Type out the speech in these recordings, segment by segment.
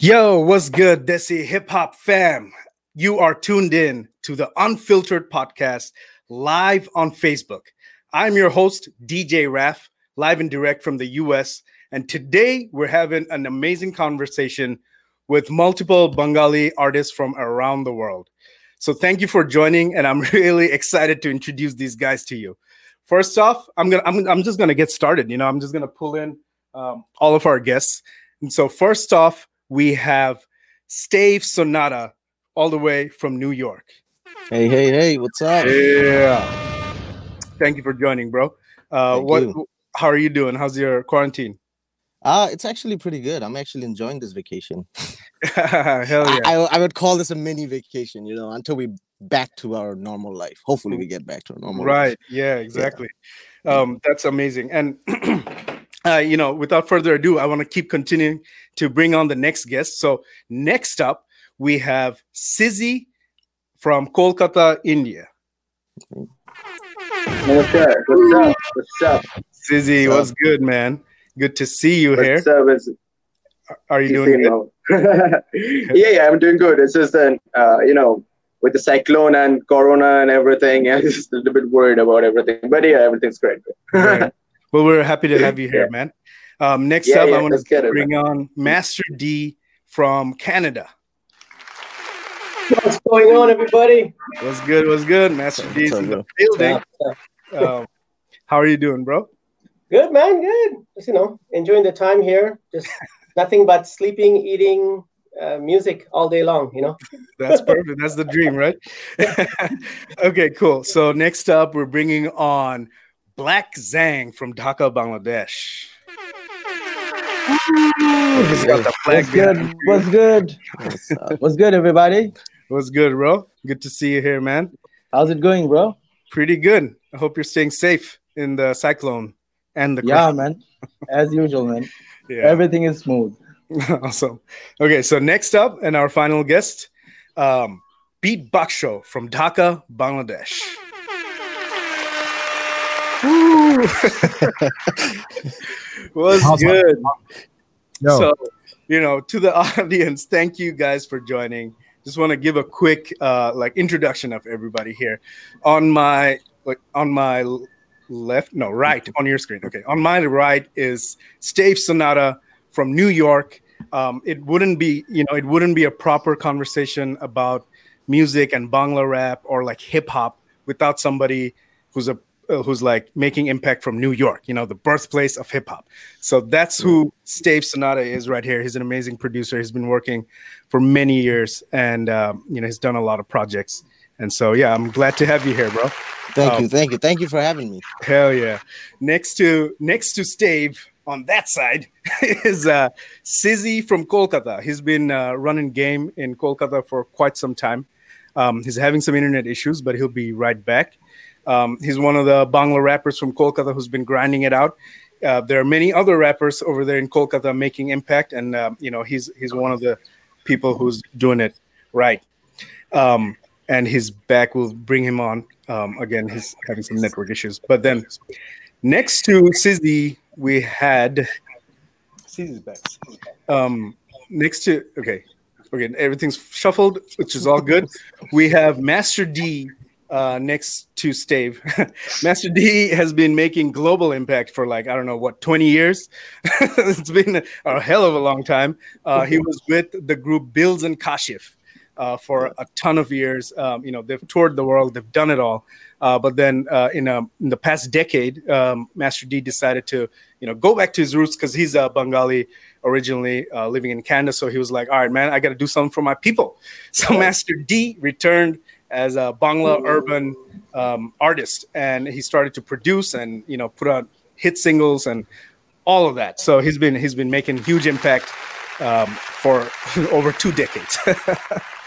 Yo, what's good, Desi Hip Hop fam? You are tuned in to the Unfiltered Podcast live on Facebook. I'm your host, DJ Raf, live and direct from the US. And today we're having an amazing conversation with multiple Bengali artists from around the world. So thank you for joining, and I'm really excited to introduce these guys to you. First off, I'm gonna I'm, I'm just gonna get started. You know, I'm just gonna pull in um, all of our guests. And so first off, we have Stave Sonata all the way from New York. Hey, hey, hey, what's up? Yeah. Thank you for joining, bro. Uh, Thank what? You. How are you doing? How's your quarantine? Uh, it's actually pretty good. I'm actually enjoying this vacation. Hell yeah! I, I, I would call this a mini vacation, you know, until we back to our normal life. Hopefully, we get back to our normal life. right. Yeah. Exactly. Um, that's amazing. And uh, you know, without further ado, I want to keep continuing to bring on the next guest. So next up, we have Sizzy from Kolkata, India. Namaskar. What's up? What's up? Sizzy, What's what's good, man? Good to see you here. What's up? Are you you doing good? yeah, yeah, I'm doing good. It's just that, uh, you know, with the cyclone and corona and everything, I'm just a little bit worried about everything. But yeah, everything's great. Right. Well, we're happy to have you here, man. Um, next Yeah, up, yeah, I want to get it, bring on Master D from Canada. What's going on, everybody? What's good? What's good? Master What's D's in the building. Um, how are you doing, bro? Good, man. Good. Just you know, enjoying the time here. Just nothing but sleeping, eating, uh, music all day long. You know. That's perfect. That's the dream, right? okay, cool. So next up, we're bringing on Black Zang from Dhaka, Bangladesh. He's got the flag What's good? behind. What's good? What's up? What's good, everybody? What's good, bro? Good to see you here, man. How's it going, bro? Pretty good. I hope you're staying safe in the cyclone and the Yeah, man. As usual, man. yeah. Everything is smooth. awesome. Okay, so next up, and our final guest, um, Beat Baksho from Dhaka, Bangladesh. Was Awesome. good. Yo, So, you know, to the audience, thank you guys for joining. Just want to give a quick, uh, like, introduction of everybody here. On my, like, on my left, no, right, on your screen. Okay, on my right is Stave Sonata from New York. Um, it wouldn't be, you know, it wouldn't be a proper conversation about music and Bangla rap or like hip hop without somebody who's a uh, who's like making impact from New York, you know, the birthplace of hip hop. So that's who Stave Sonata is right here. He's an amazing producer. He's been working for many years, and um, you know, he's done a lot of projects. And so, yeah, I'm glad to have you here, bro. Thank Um, you, thank you, thank you for having me. Hell yeah! Next to next to Stave on that side is uh, Sizzy from Kolkata. He's been uh, running game in Kolkata for quite some time. Um, he's having some internet issues, but he'll be right back. Um, he's one of the Bangla rappers from Kolkata who's been grinding it out. Uh, there are many other rappers over there in Kolkata making impact, and um, you know he's he's one of the people who's doing it right. Um, and his back will bring him on. Um, again, he's having some network issues. But then next to Sizzy, we had Sizzy's back. Um, next to okay, okay, everything's shuffled, which is all good. We have Master D uh, next to Stave. Master D has been making global impact for like I don't know what 20 years. it's been a hell of a long time. Uh, he was with the group Bilz and Kashif uh, for a ton of years. Um, you know, they've toured the world, they've done it all. Uh, but then uh, in, a, in the past decade, um, Master D decided to, you know, go back to his roots because he's a Bengali originally uh, living in Canada. So he was like, all right, man, I got to do something for my people. So Master D returned as a Bangla urban um, artist, and he started to produce and you know put out hit singles and all of that. So he's been he's been making huge impact um, for over two decades.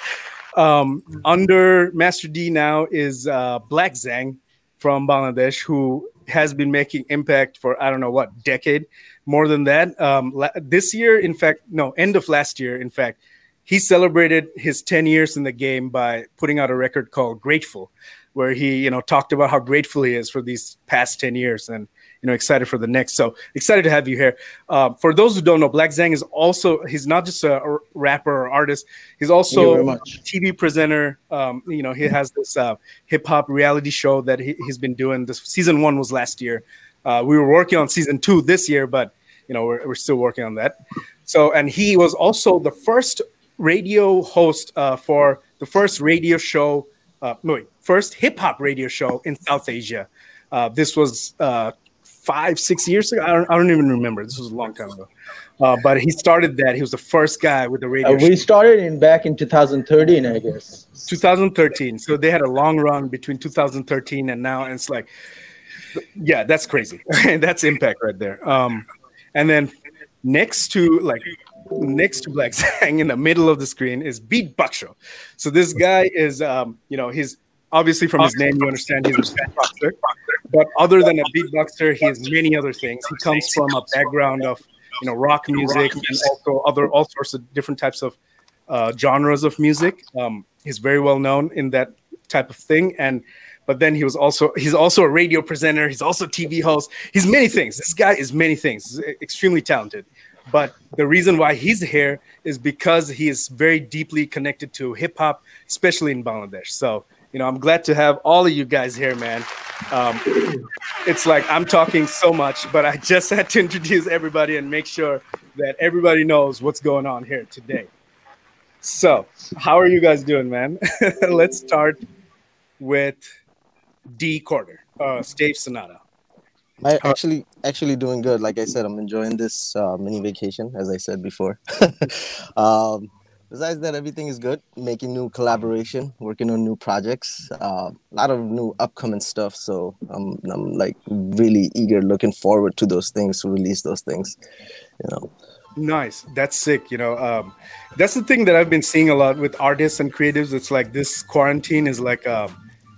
um, under Master D now is uh, Black Zang from Bangladesh, who has been making impact for I don't know what decade, more than that. Um, la- this year, in fact, no, end of last year, in fact, he celebrated his 10 years in the game by putting out a record called Grateful, where he, you know, talked about how grateful he is for these past 10 years and, you know, excited for the next. So excited to have you here. Uh, for those who don't know, Black Zang is also, he's not just a, rapper or artist, he's also a. TV presenter. Um, you know, he has this uh, hip hop reality show that he, he's been doing. This season one was last year. Uh, we were working on season two this year, but, you know, we're, we're still working on that. So, and he was also the first radio host uh, for the first radio show, uh, no, wait, first hip hop radio show in South Asia. Uh, this was uh, five, six years ago. I don't, I don't even remember. This was a long time ago. Uh, but he started that. He was the first guy with the radio Uh, we started in back in 2013, I guess. 2013. So they had a long run between 2013 and now. And it's like, yeah, that's crazy. that's impact right there. Um, and then next to like next to Black Zang in the middle of the screen is Beat Baksho. So this guy is, um, you know, he's obviously from his name, you understand he's a beatboxer. But other than a beatboxer, he has many other things. He comes from a background of, you know, rock music and also other all sorts of different types of uh, genres of music. Um, he's very well known in that type of thing, and but then he was also he's also a radio presenter. He's also TV host. He's many things. This guy is many things. He's extremely talented. But the reason why he's here is because he is very deeply connected to hip hop, especially in Bangladesh. So you know, I'm glad to have all of you guys here, man. Um, it's like I'm talking so much, but I just had to introduce everybody and make sure that everybody knows what's going on here today. So, how are you guys doing, man? Let's start with D quarter, uh, Stave Sonata. I actually actually doing good. Like I said, I'm enjoying this uh, mini vacation, as I said before. um, besides that, everything is good. Making new collaboration, working on new projects, uh, a lot of new upcoming stuff. So I'm I'm like really eager, looking forward to those things to release those things. You know, Nice. That's sick. You know, um, that's the thing that I've been seeing a lot with artists and creatives. It's like this quarantine is like a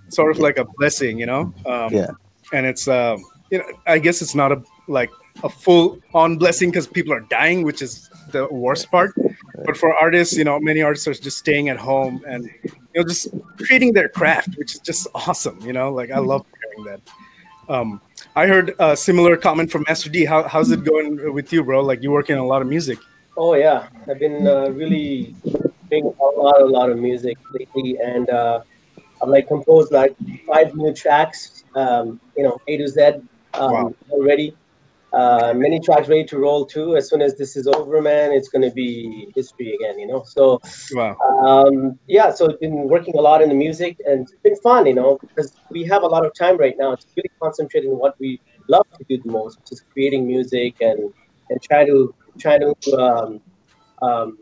sort of like a blessing, you know? Um, Yeah. And it's, um, you know, I guess it's not a like a full on blessing because people are dying, which is the worst part. But for artists, you know, many artists are just staying at home and, you know, just creating their craft, which is just awesome. You know, like I love hearing that. Um, I heard a similar comment from Master D. How, how's it going with you, bro? Like you working on a lot of music. Oh yeah, I've been uh, really doing a lot, a lot of music lately, and uh, I've like composed like five new tracks. Um, you know, A to Z um, Wow. already. Uh, many tracks ready to roll too. As soon as this is over, man, it's gonna be history again. You know, so Wow. um, yeah, so I've been working a lot in the music and it's been fun, you know, because we have a lot of time right now to really concentrate on what we love to do the most, which is creating music and and try to try to um, um,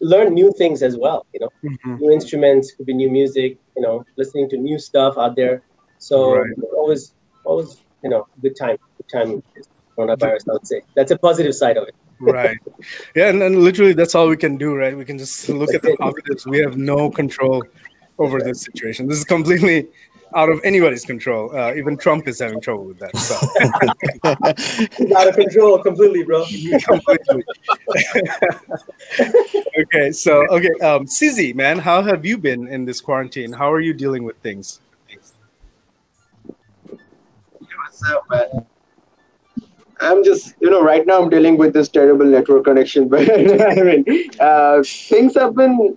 learn new things as well. You know, Mhm. new instruments could be new music. You know, listening to new stuff out there. So Right. always, always, you know, good time, good time. With this Coronavirus, I would say that's a positive side of it. Right. Yeah, and, and literally that's all we can do, right? We can just look at the positives. We have no control over this situation. This is completely out of anybody's control. Uh, even Trump is having trouble with that. So out of control completely, bro. completely. okay, so okay, um, Sizzy, man, how have you been in this quarantine? How are you dealing with things? What's up, man? I'm just, you know, right now I'm dealing with this terrible network connection, but I mean, uh, things have been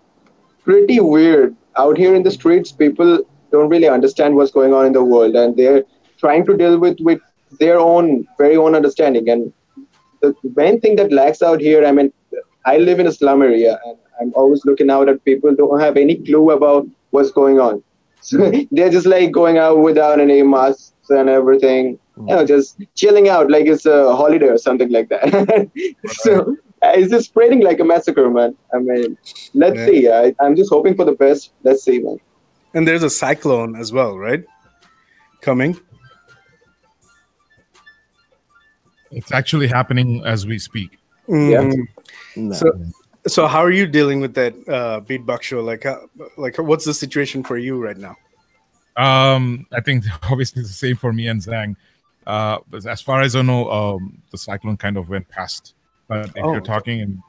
pretty weird out here in the streets. People don't really understand what's going on in the world, and they're trying to deal with with their own very own understanding. And the main thing that lacks out here, I mean, I live in a slum area, and I'm always looking out at people don't have any clue about what's going on. So they're just like going out without any masks and everything you know, just chilling out like it's a holiday or something like that. so uh, it's just spreading like a massacre, man. I mean, let's Yeah. see. I, I'm just hoping for the best. Let's see, man. And there's a cyclone as well, right? Coming. It's actually happening as we speak. Mhm. Nah. So, so how are you dealing with that uh, Beat Baksho? Like, how, like, what's the situation for you right now? Um, I think obviously it's the same for me and Zang. Uh, as far as I know, um, the cyclone kind of went past. But if Oh, you're talking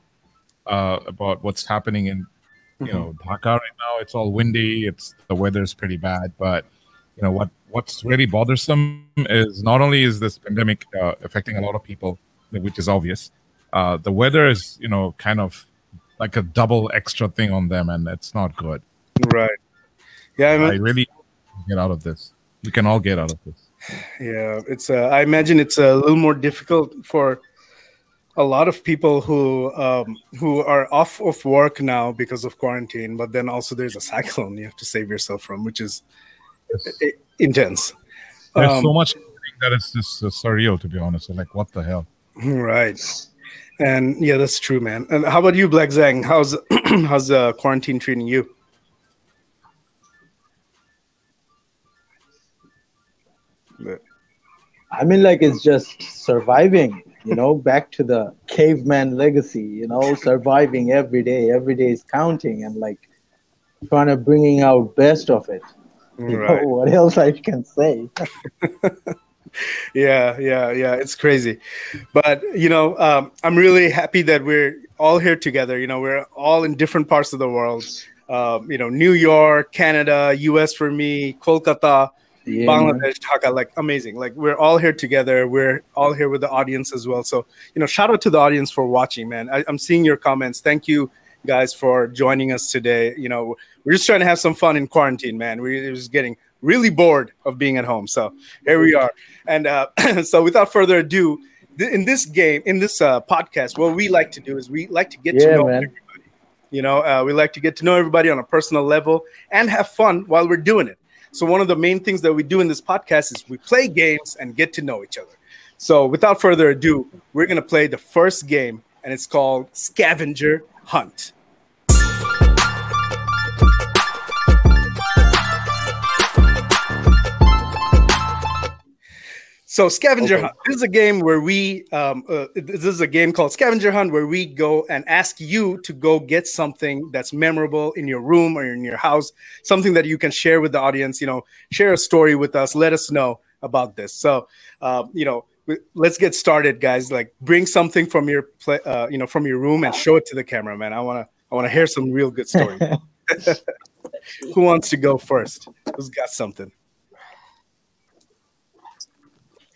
uh, about what's happening in you Mm-hmm. know Dhaka right now, it's all windy. It's the weather's pretty bad. But you know what what's really bothersome is not only is this pandemic uh, affecting a lot of people, which is obvious. Uh, the weather is you know kind of like a double extra thing on them, and it's not good. Right. Yeah, I I really get out of this. We can all get out of this. Yeah. It's. Uh, I imagine it's a little more difficult for a lot of people who um, who are off of work now because of quarantine. But then also there's a cyclone you have to save yourself from, which is i- intense. There's Um, so much that is just uh, surreal, to be honest. Like, what the hell? Right. And yeah, that's true, man. And how about you, Black Zang? How's how's uh, quarantine treating you? I mean, like it's just surviving. You know, back to the caveman legacy. You know, surviving every day. Every day is counting, and like trying to bringing out best of it. You Right. know, what else I can say? Yeah, yeah, yeah. It's crazy, but you know, um, I'm really happy that we're all here together. You know, we're all in different parts of the world. Um, you know, New York, Canada, U.S. for me, Kolkata, Yeah. Bangladesh, Dhaka, like amazing. Like we're all here together. We're all here with the audience as well. So, you know, shout out to the audience for watching, man. I, I'm seeing your comments. Thank you guys for joining us today. You know, we're just trying to have some fun in quarantine, man. We're just getting really bored of being at home. So here we are. And uh, so without further ado, th- in this game, in this uh, podcast, what we like to do is we like to get to know man. you know, uh, we like to get to know everybody on a personal level and have fun while we're doing it. So, one of the main things that we do in this podcast is we play games and get to know each other. So, without further ado, we're going to play the first game, and it's called Scavenger Hunt. So scavenger Okay. hunt. This is a game where we um, uh, this is a game called scavenger hunt where we go and ask you to go get something that's memorable in your room or in your house, something that you can share with the audience. You know, share a story with us. Let us know about this. So, uh, you know, let's get started, guys. Like, bring something from your play, uh, you know, from your room and show it to the camera, man. I wanna I wanna hear some real good story. Who wants to go first? Who's got something?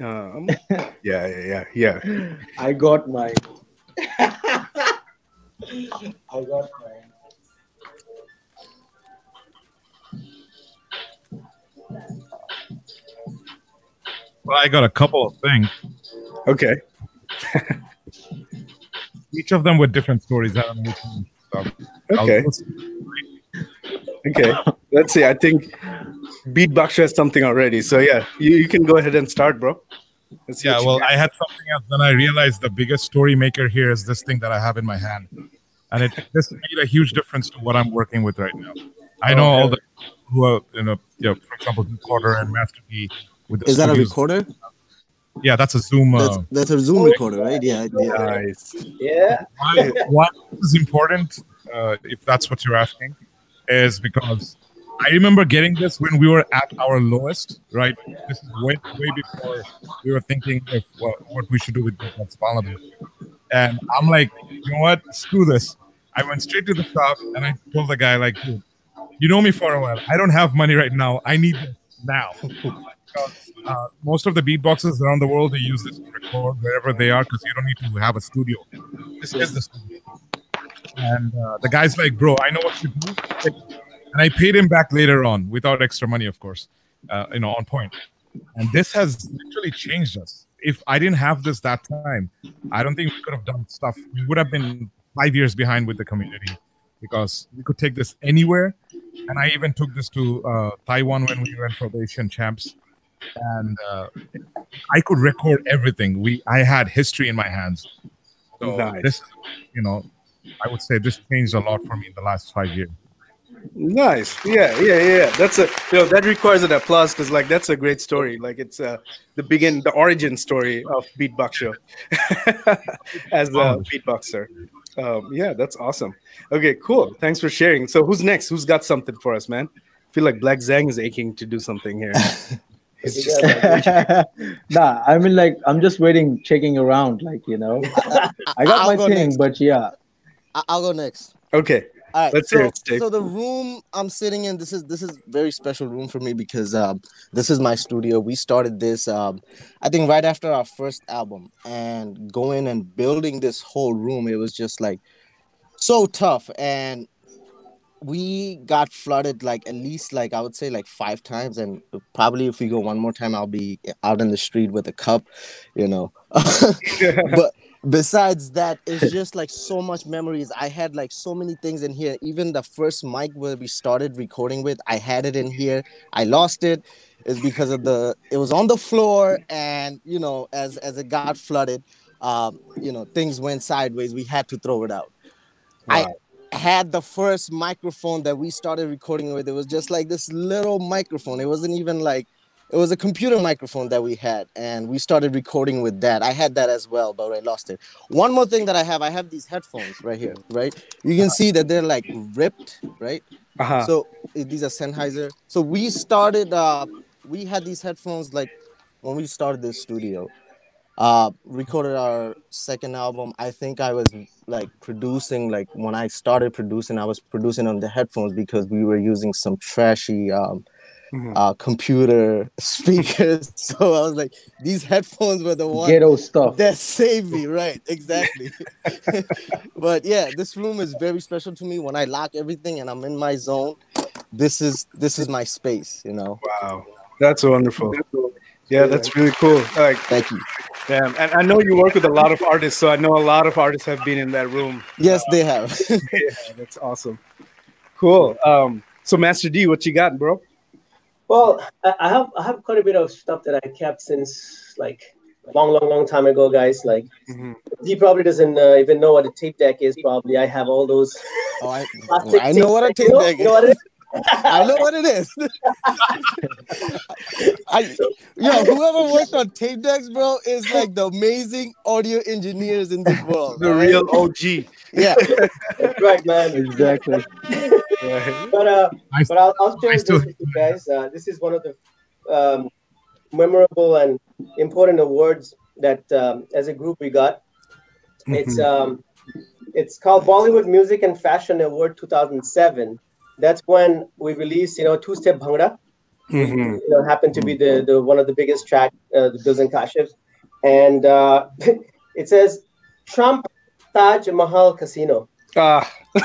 Um, yeah, yeah, yeah, yeah. I got mine. I got mine. Well, I got a couple of things. Okay. Each of them with different stories. I don't know which one to start. I'll- Okay. Okay. Let's see. I think Beatbox has something already. So yeah, you, you can go ahead and start, bro. Let's Yeah, well. I had something else. Then I realized the biggest story maker here is this thing that I have in my hand, and it this made a huge difference to what I'm working with right now. I know all the who are you know, you know for example, Recorder and Master P. With the Is that a recorder? Yeah, that's a Zoom. That's Uh, that's a Zoom recorder, right? Yeah. yeah. nice. Yeah. why, why this is important, uh, if that's what you're asking, is because I remember getting this when we were at our lowest, right? This is way, way before we were thinking of what, what we should do with what's Bangladesh. And I'm like, you know what? Screw this. I went straight to the shop and I told the guy, like, dude, you know me for a while. I don't have money right now. I need this now. Uh, most of the beatboxes around the world, they use this to record wherever they are because you don't need to have a studio. This is the studio. And uh, the guy's like, bro, I know what to do. And I paid him back later on without extra money, of course, uh, you know, on point. And this has literally changed us. If I didn't have this that time, I don't think we could have done stuff. We would have been five years behind with the community because we could take this anywhere. And I even took this to uh, Taiwan when we went for the Asian champs. And uh, I could record everything. We I had history in my hands. So Nice. this, you know, I would say this changed a lot for me in the last five years. Nice. Yeah, yeah, yeah. That's a you know that requires an applause because like that's a great story. Like it's uh the begin the origin story of Beat Baksho as a beatboxer. Um, yeah, that's awesome. Okay, cool. Thanks for sharing. So who's next? Who's got something for us, man? I feel like Black Zang is aching to do something here. He's just man. nah, I mean like I'm just waiting, checking around, like you know. I got I'll my go thing, next. but yeah. I- I'll go next. okay. All right, Let's so, hear it, Steve. so the room I'm sitting in, this is this is very special room for me because um, this is my studio. We started this, um, I think, right after our first album, and going and building this whole room, it was just like so tough, and we got flooded like at least like I would say like five times, and probably if we go one more time, I'll be out in the street with a cup, you know. but besides that it's just like so much memories. I had like so many things in here. Even the first mic where we started recording with i had it in here. I lost it. It is because of the it was on the floor and you know as as it got flooded um you know things went sideways. We had to throw it out. Wow. i had the first microphone that we started recording with. It was just like this little microphone. It wasn't even like it was a computer microphone that we had and we started recording with that. I had that as well but i lost it. One more thing that i have i have these headphones right here right? You can see that they're like ripped right? Uh-huh. so uh, these are sennheiser. So we started uh we had these headphones like when we started this studio uh recorded our second album. I think i was like producing like when i started producing i was producing on the headphones because we were using some trashy um Mhm. uh computer speakers so i was like these headphones were the one Ghetto stuff. that saved me right exactly but yeah this room is very special to me when i lock everything and i'm in my zone this is this is my space you know Wow. That's wonderful. Yeah, that's really cool. Like, thank you damn. And I know you work with a lot of artists, so I know a lot of artists have been in that room. yes they have yeah, that's awesome. Cool. Um, so Master D, what you got, bro? Well, I have I have quite a bit of stuff that I kept since like long, long, long time ago, guys. Like Mhm. he probably doesn't uh, even know what a tape deck is. Probably I have all those. oh, I, I know what a tape you know, deck you know is what it is? I know what it is. I, yo, whoever worked on tape decks, bro, is like the amazing audio engineers in this world. The alright? real OG. yeah. Right, man. Exactly. Right. But uh, I, but I'll, I'll share I this still- with you guys. Uh, this is one of the um, memorable and important awards that, um, as a group, we got. It's um, it's called Bollywood Music and Fashion Award 2007. That's when we released, you know, Two Step Bhangra. Mhm. You know, happened to be the, the one of the biggest track, uh, the Bilz and Kashifs, and uh, it says Trump Taj Mahal Casino. Ah. you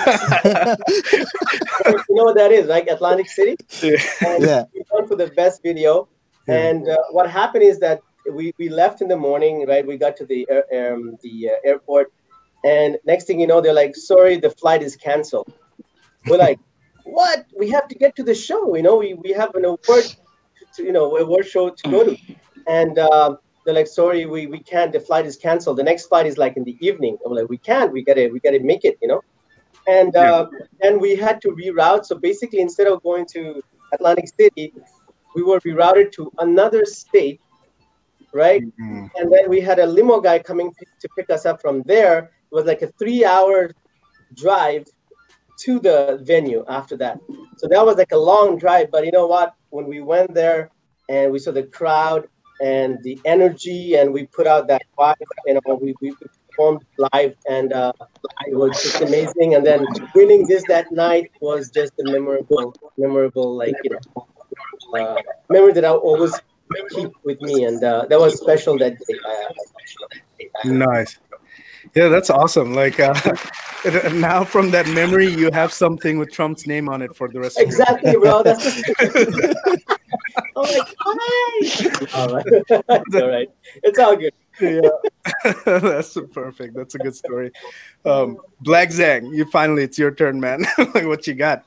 know what that is, right? Atlantic City. And Yeah. we went for the best video. Yeah. And uh, what happened is that we, we left in the morning, right? We got to the air, um, the uh, airport, and next thing you know, they're like, "Sorry, the flight is canceled." We're like, "What? We have to get to the show. You know, we, we have an award, to, you know, award show to go to." And um, they're like, "Sorry, we, we can't. The flight is canceled. The next flight is like in the evening." I'm like, "We can't. We gotta we gotta make it." You know. And uh, and we had to reroute. So basically, instead of going to Atlantic City, we were rerouted to another state, right? Mhm. And then we had a limo guy coming p- to pick us up from there. It was like a three-hour drive to the venue after that. So that was like a long drive. But you know what? When we went there and we saw the crowd and the energy, and we put out that vibe, you know, we, we performed live, and uh, it was just amazing. And then winning this that night was just a memorable, memorable, like you know, uh, memory that I'll always keep with me, and uh, that was special that day. Uh, Nice. Yeah, that's awesome. Like uh, now, from that memory, you have something with Trump's name on it for the rest of exactly, bro. That's I'm like, hi. All right, it's all right. It's all good. yeah, that's perfect. That's a good story. Um, Black Zang, you finally, it's your turn, man. like, what you got?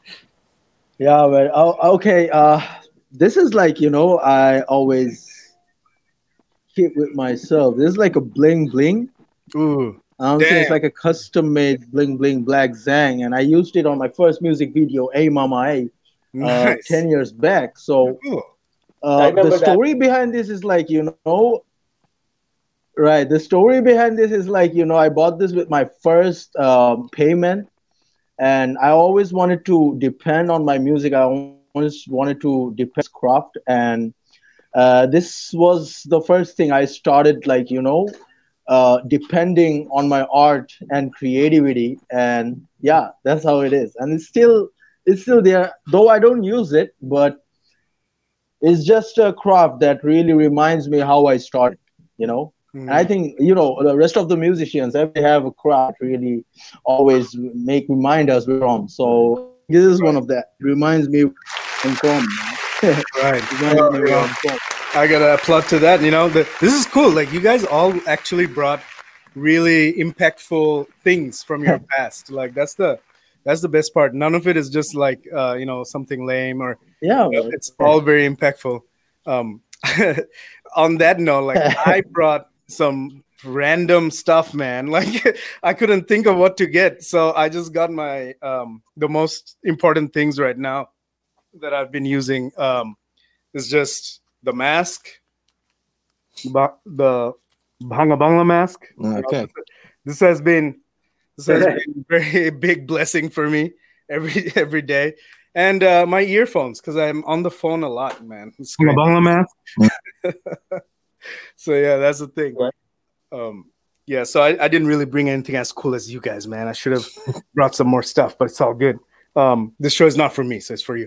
Yeah, but oh, okay. Uh, this is like you know I always keep with myself. This is like a bling bling. Ooh, I'm saying Damn. it's like a custom made bling bling black Zang, and I used it on my first music video, A Mama A, uh, nice. ten years back. So uh, remember the that. story behind this is like you know, right? The story behind this is like you know I bought this with my first um, payment, and I always wanted to depend on my music. I always wanted to depend craft, and uh, this was the first thing I started, like, you know, uh, depending on my art and creativity. And yeah, that's how it is. And it's still, it's still there, though I don't use it, but it's just a craft that really reminds me how I started, you know. Mm. I think you know the rest of the musicians, they have a craft really always make remind us from. So this is one of that. Reminds me from. right. I gotta applaud to that. You know, the, this is cool. Like you guys all actually brought really impactful things from your past. Like that's the that's the best part. None of it is just like uh, you know something lame or yeah. You know, it's all very impactful. Um, on that note, like I brought some random stuff, man. Like I couldn't think of what to get, so I just got my um, the most important things right now that I've been using um, is just the mask, ba- the Bhanga Bangla mask. Okay. This has been this has been very big blessing for me every every day, and uh, my earphones because I'm on the phone a lot, man. Bhanga Bangla mask. so yeah, that's the thing. Um, yeah, so I, I didn't really bring anything as cool as you guys, man. I should have brought some more stuff, but it's all good. Um, this show is not for me, so it's for you.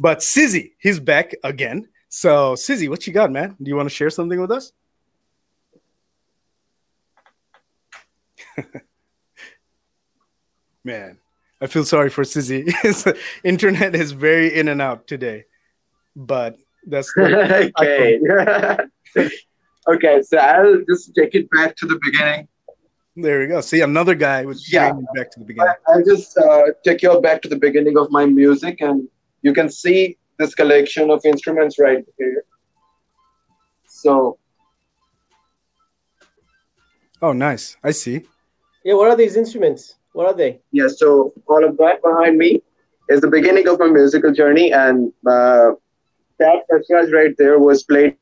but Sizzy, he's back again. So, Sizzy, what you got, man? Do you want to share something with us? man, I feel sorry for Sizzy. His internet is very in and out today, but that's the, okay. okay, so I'll just take it back to the beginning. There we go. See, another guy was yeah. back to the beginning. I, will just uh, take you back to the beginning of my music, and you can see this collection of instruments right here. So. Oh, nice. I see. Yeah, what are these instruments? What are they? Yeah, so all of that behind me is the beginning of my musical journey, and uh, that exercise right there was played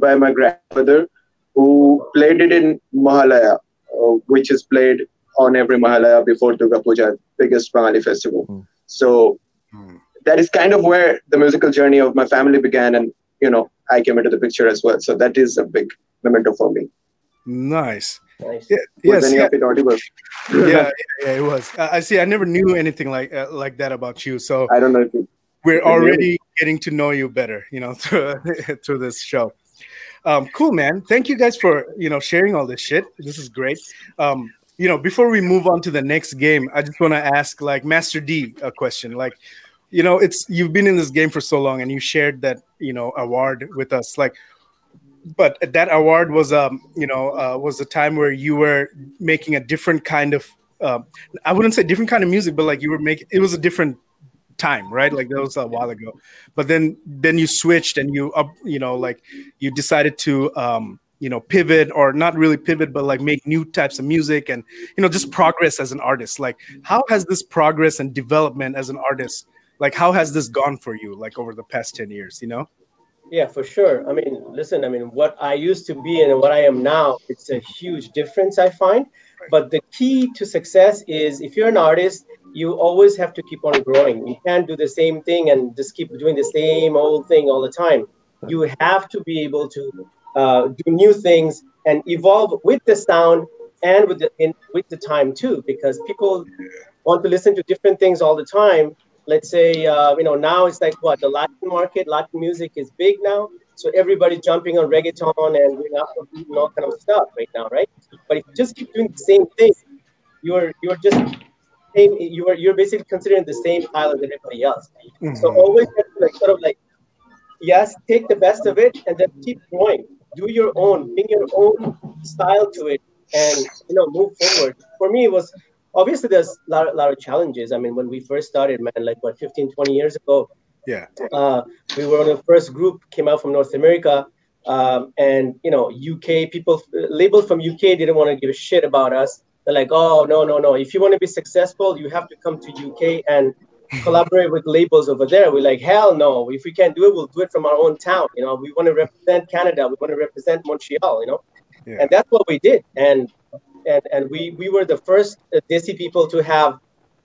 by my grandmother, who played it in Mahalaya uh, which is played on every Mahalaya before Durga Puja, biggest Bengali festival. Mm. So mm. That is kind of where the musical journey of my family began, and you know I came into the picture as well. So that is a big memento for me. Nice. Nice. Yeah, yes, any yeah. it audible? yeah, yeah, it was. I see. I never knew anything like uh, like that about you. So I don't know if you, we're already getting to know you better, you know, through through this show. Um, cool, man. Thank you guys for you know sharing all this shit. This is great. Um, you know, before we move on to the next game, I just want to ask like Master D a question. Like, you know, it's you've been in this game for so long, and you shared that you know award with us. Like, but that award was um you know uh, was a time where you were making a different kind of uh, I wouldn't say different kind of music, but like you were making it was a different time right like that was a while ago but then then you switched and you up you know like you decided to um you know pivot or not really pivot but like make new types of music and you know just progress as an artist like how has this progress and development as an artist like how has this gone for you like over the past 10 years you know yeah for sure i mean listen i mean what i used to be and what i am now it's a huge difference i find but the key to success is if you're an artist you always have to keep on growing. You can't do the same thing and just keep doing the same old thing all the time. You have to be able to uh, do new things and evolve with the sound and with the in, with the time too, because people want to listen to different things all the time. Let's say uh, you know now it's like what the Latin market, Latin music is big now, so everybody's jumping on reggaeton and doing Afrobeat and all kind of stuff right now, right? But if you just keep doing the same thing, you're you're just same you are you're basically considering the same pile as everybody else. Mm-hmm. So always like sort of like yes, take the best of it and then keep going. Do your own, bring your own style to it, and you know move forward. For me, it was obviously there's a lot, a lot of challenges. I mean, when we first started, man, like what 15, 20 years ago, yeah, uh, we were on the first group came out from North America. Um, and you know, UK people labels from UK didn't want to give a shit about us they're like, oh no, no, no. If you want to be successful, you have to come to UK and collaborate with labels over there. We're like, hell no. If we can't do it, we'll do it from our own town. You know, we want to represent Canada. We want to represent Montreal. You know, yeah. and that's what we did. And and and we we were the first uh, Desi people to have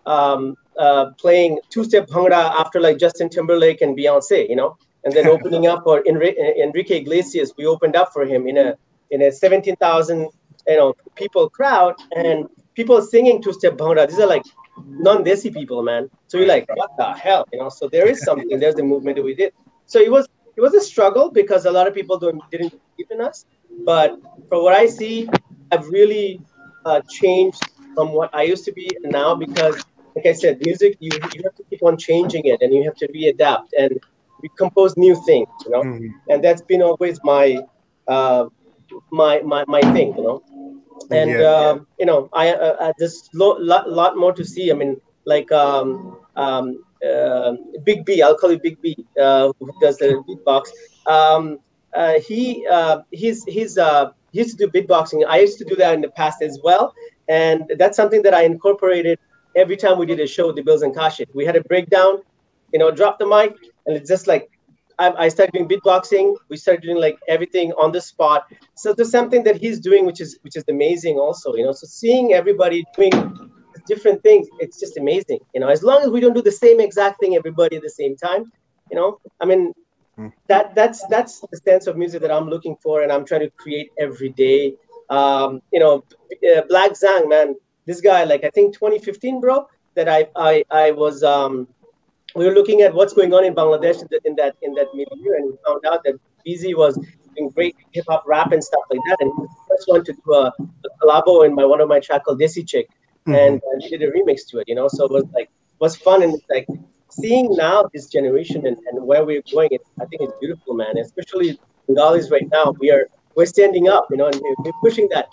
um, uh, playing two-step bhangra after like Justin Timberlake and Beyonce. You know, and then opening up for Enrique Iglesias. We opened up for him in a in a 17,000 you know people crowd and people singing two step bhangra. These are like non-desi people, man. So you're like, what the hell, you know? So there is something. There's the movement that we did. So it was it was a struggle because a lot of people don't didn't believe in us. But from what I see, I've really uh, changed from what I used to be now because, like I said, music you you have to keep on changing it and you have to readapt and we compose new things, you know. Mm-hmm. And that's been always my uh, my my my thing, you know. And yeah. uh, you know, I uh, uh there's lo- lot lot more to see. I mean, like um, um, uh, Big B, I'll call you Big B, uh, who does the beatbox. Um, uh, he uh, he's he's uh, used to do beatboxing. I used to do that in the past as well, and that's something that I incorporated every time we did a show, with the Bilz and Kashif. We had a breakdown, you know, drop the mic, and it's just like I, I started doing beatboxing. We started doing like everything on the spot. So there's something that he's doing, which is which is amazing, also. You know, so seeing everybody doing different things, it's just amazing. You know, as long as we don't do the same exact thing everybody at the same time, you know, I mean. That that's that's the sense of music that I'm looking for, and I'm trying to create every day. Um, you know, uh, Black Zang, man, this guy, like I think 2015, bro, that I I I was um we were looking at what's going on in Bangladesh in that in that milieu, and we found out that BZ was doing great hip hop rap and stuff like that. And he was the first one to do a, a collabo in my one of my track called Desi Chick, mm-hmm. and uh, did a remix to it. You know, so it was like was fun and it's like seeing now this generation and, and where we're going. It, I think it's beautiful, man. Especially Bengalis right now, we are we're standing up, you know, and we're pushing that.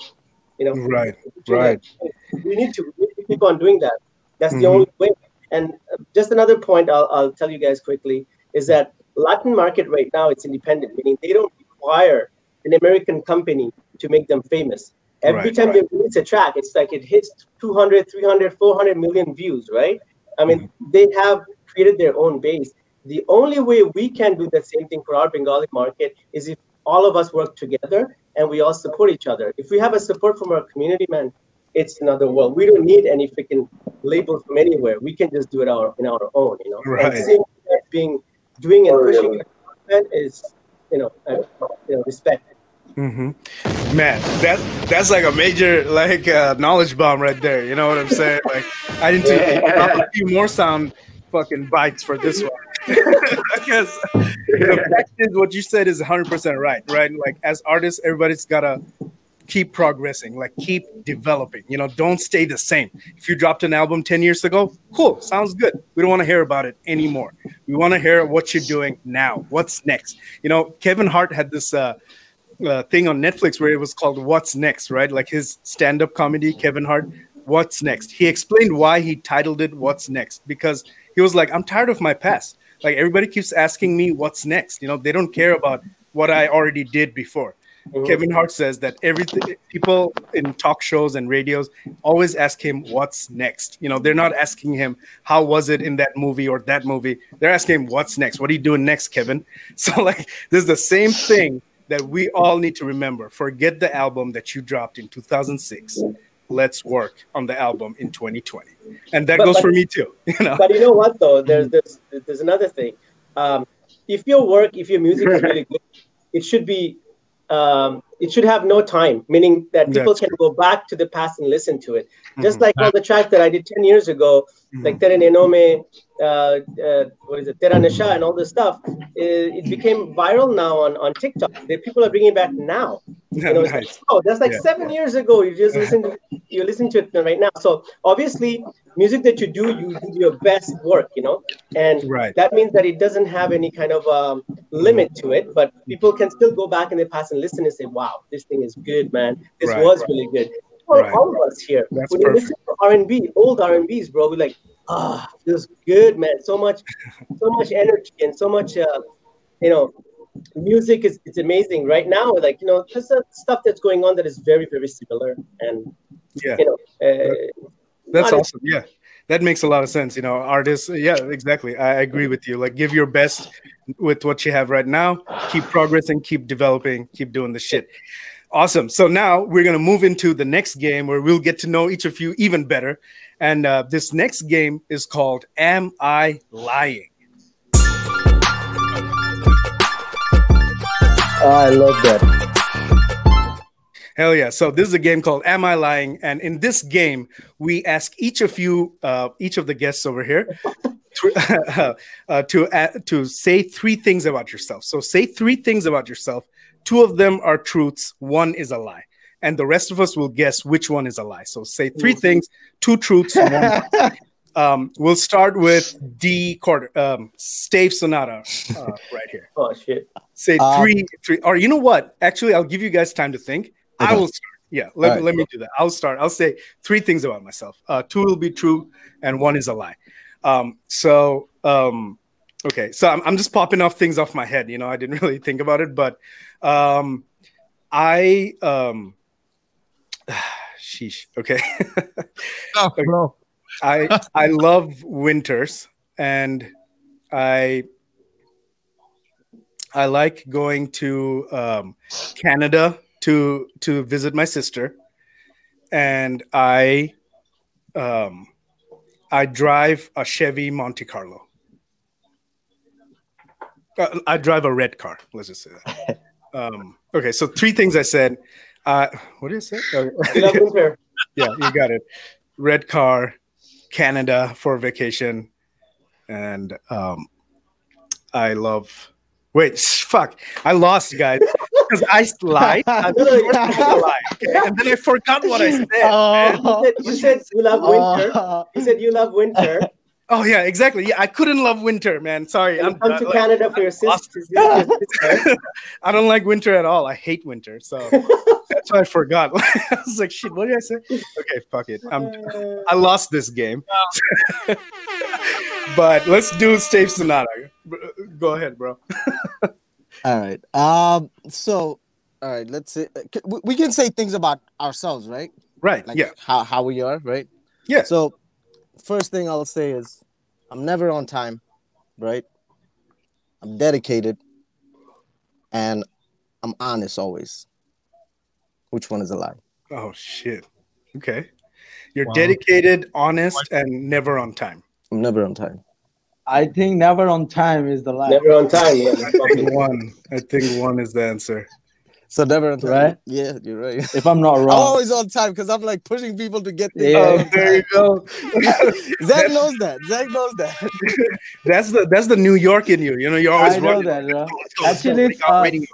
You know, right, right. That. We need to, we need to keep on doing that. That's mm-hmm. the only way and just another point I'll, I'll tell you guys quickly is that Latin market right now it's independent, meaning they don't require an American company to make them famous. Every right, time right. they release a track, it's like it hits 200, 300, 400 million views, right? I mean, mm-hmm. they have created their own base. The only way we can do the same thing for our Bengali market is if all of us work together and we all support each other. If we have a support from our community, man, it's another world. We don't need any freaking label from anywhere. We can just do it our in our own, you know. Right. And being doing and pushing it is, you know, uh, you know, respect. Mm-hmm. Man, that that's like a major like uh, knowledge bomb right there. You know what I'm saying? Like, I didn't yeah. a few more sound fucking bites for this one because the fact is what you said is 100 percent right. Right? Like as artists, everybody's gotta keep progressing, like keep developing. You know, don't stay the same. If you dropped an album 10 years ago, cool, sounds good. We don't want to hear about it anymore. We want to hear what you're doing now. What's next? You know, Kevin Hart had this uh, uh, thing on Netflix where it was called What's Next, right? Like his stand up comedy, Kevin Hart. What's next? He explained why he titled it What's Next because he was like, I'm tired of my past. Like everybody keeps asking me what's next. You know, they don't care about what I already did before. Mm-hmm. Kevin Hart says that everything people in talk shows and radios always ask him what's next. You know, they're not asking him how was it in that movie or that movie. They're asking him what's next. What are you doing next, Kevin? So like, this is the same thing that we all need to remember. Forget the album that you dropped in 2006. Let's work on the album in 2020, and that but, goes but, for me too. You know. But you know what though? There's there's, there's another thing. Um, if your work, if your music is really good, it should be um, it should have no time, meaning that people That's can true. go back to the past and listen to it. Just mm-hmm. like all the tracks that I did 10 years ago, mm-hmm. like Tere Nenome, uh, uh, what is it, Tera Nasha, and all this stuff, it, it, became viral now on, on TikTok. The people are bringing it back now. You know, nice. like, oh, that's like yeah. seven years ago. You just listen to you listen to it right now. So obviously, music that you do, you do your best work, you know, and right. that means that it doesn't have any kind of um, limit to it. But people can still go back in the past and listen and say, "Wow, this thing is good, man. This right. was really good." All, right. all of us here, That's when perfect. you listen to R and B, old R and B's, bro, we're like, ah, oh, feels good, man. So much, so much energy and so much, uh, you know, music is it's amazing right now. Like you know, just stuff that's going on that is very very similar, and yeah, you know, uh, that's awesome. Yeah, that makes a lot of sense. You know, artists. Yeah, exactly. I agree with you. Like, give your best with what you have right now. Keep progressing. Keep developing. Keep doing the shit. Awesome. So now we're gonna move into the next game where we'll get to know each of you even better. And uh, this next game is called "Am I Lying?" I love that. Hell yeah! So this is a game called "Am I Lying?" and in this game, we ask each of you, uh, each of the guests over here, to uh, to uh, to say three things about yourself. So say three things about yourself. Two of them are truths. One is a lie, and the rest of us will guess which one is a lie. So say three things, two truths. One lie. Um, we'll start with D quarter, um, Stave Sonata, uh, right here. Oh shit. Say Um, three, three. Or you know what? Actually, I'll give you guys time to think. I will start. Yeah, let, All right. let me do that. I'll start. I'll say three things about myself. Uh, two will be true, and one is a lie. Um, so, um, okay. So I'm, I'm just popping off things off my head. You know, I didn't really think about it, but um, I, um, sheesh. Okay. Oh, bro. I I love winters and I I like going to um, Canada to to visit my sister, and I um, I drive a Chevy Monte Carlo. Uh, I drive a red car. Let's just say that. Um, okay, so three things I said. Uh, what did I say? Oh, You yeah, you got it. Red car, Canada for vacation, and um, I love. Wait, fuck! I lost, guys, because I lied. I lied, okay? and then I forgot what I said. Oh, You said, you said you love winter. oh. You said you love winter. Oh yeah, exactly. Yeah, I couldn't love winter, man. Sorry, I'm. you come I- to like, Canada for your lost. sister. your sister. I don't like winter at all. I hate winter, so that's why I forgot. I was like, shit. What did I say? Okay, fuck it. I'm. I lost this game. but let's do Stave Sonata. Go ahead, bro. All right. Um. So, all right. Let's say c- we- we can say things about ourselves, right? Right. Like yeah. how how we are, right? Yeah. So, first thing I'll say is, I'm never on time, right? I'm dedicated, and I'm honest always. Which one is a lie? Oh shit. Okay. You're Wow. dedicated, honest, and never on time. I'm never on time. I think never on time is the lie. Never on time. Yeah. I think one. I think one is the answer. So never on time. Right? Yeah, you're right. If I'm not I'm wrong. always on time because I'm like pushing people to get things. Yeah. Oh, there you go. Zach knows that. Zach knows that. That's the that's the New York in you. You know, you're always I know running. that, bro. Let's go, let's go. Actually, it's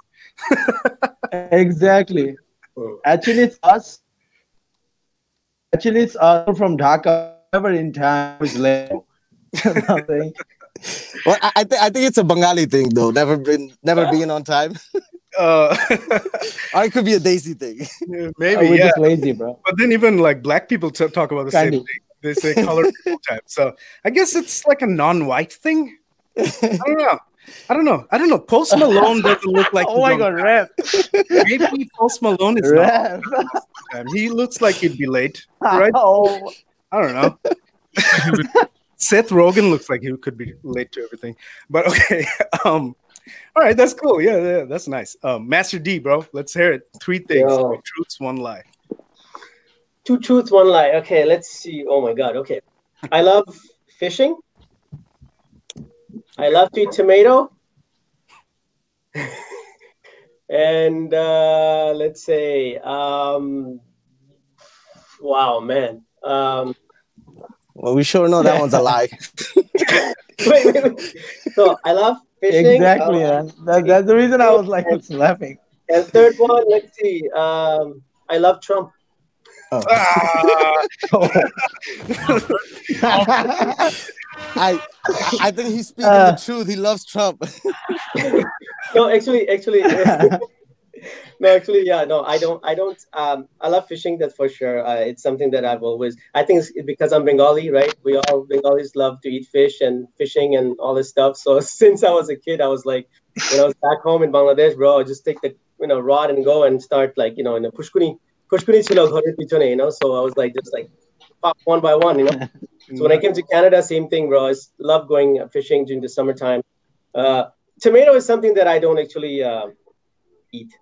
us. Exactly. Oh. Actually, it's us. Actually, it's us from Dhaka. Never in time is late. Nothing. Well, I, I think I think it's a Bengali thing though. Never been, never being on time, Uh, or it could be a Desi thing. maybe We're yeah. just lazy, bro. But then even like black people t- talk about the same thing. They say color people time. So I guess it's like a non-white thing. I don't know. I don't know. I don't know. Post Malone doesn't look like. oh he's my on god, time. rap. Maybe Post Malone is not Rap. on. He looks like he'd be late, right? Oh, I don't know. Seth Rogen looks like he could be late to everything. But okay. Um, all right, that's cool. Yeah, yeah, that's nice. Um, Master D, bro, let's hear it. Three things, Yo. three truths, one lie. Two truths, one lie. Okay, let's see. Oh my god. Okay. I love fishing. I love to eat tomato. and uh, let's say, um, wow, man. Um, Well, we sure know that one's a lie. wait, wait, wait. So I love fishing. exactly. uh, man. That, that's the reason I was like, it's laughing. and third one, let's see. Um, I love Trump. Ah, I I think he's speaking Uh. the truth. He loves Trump. no actually actually no, actually, yeah, no, I don't. I don't. Um, I love fishing. That's for sure. Uh, it's something that I've always. I think it's because I'm Bengali, right? We all Bengalis love to eat fish and fishing and all this stuff. So since I was a kid, I was like, when I was back home in Bangladesh, bro, I just take the you know rod and go and start like you know in a pushkuni pushkuni chilo pichone, you know. So I was like just like pop one by one, you know. so when I came to Canada, same thing, bro. I love going fishing during the summertime. Uh, tomato is something that I don't actually. Uh, eat.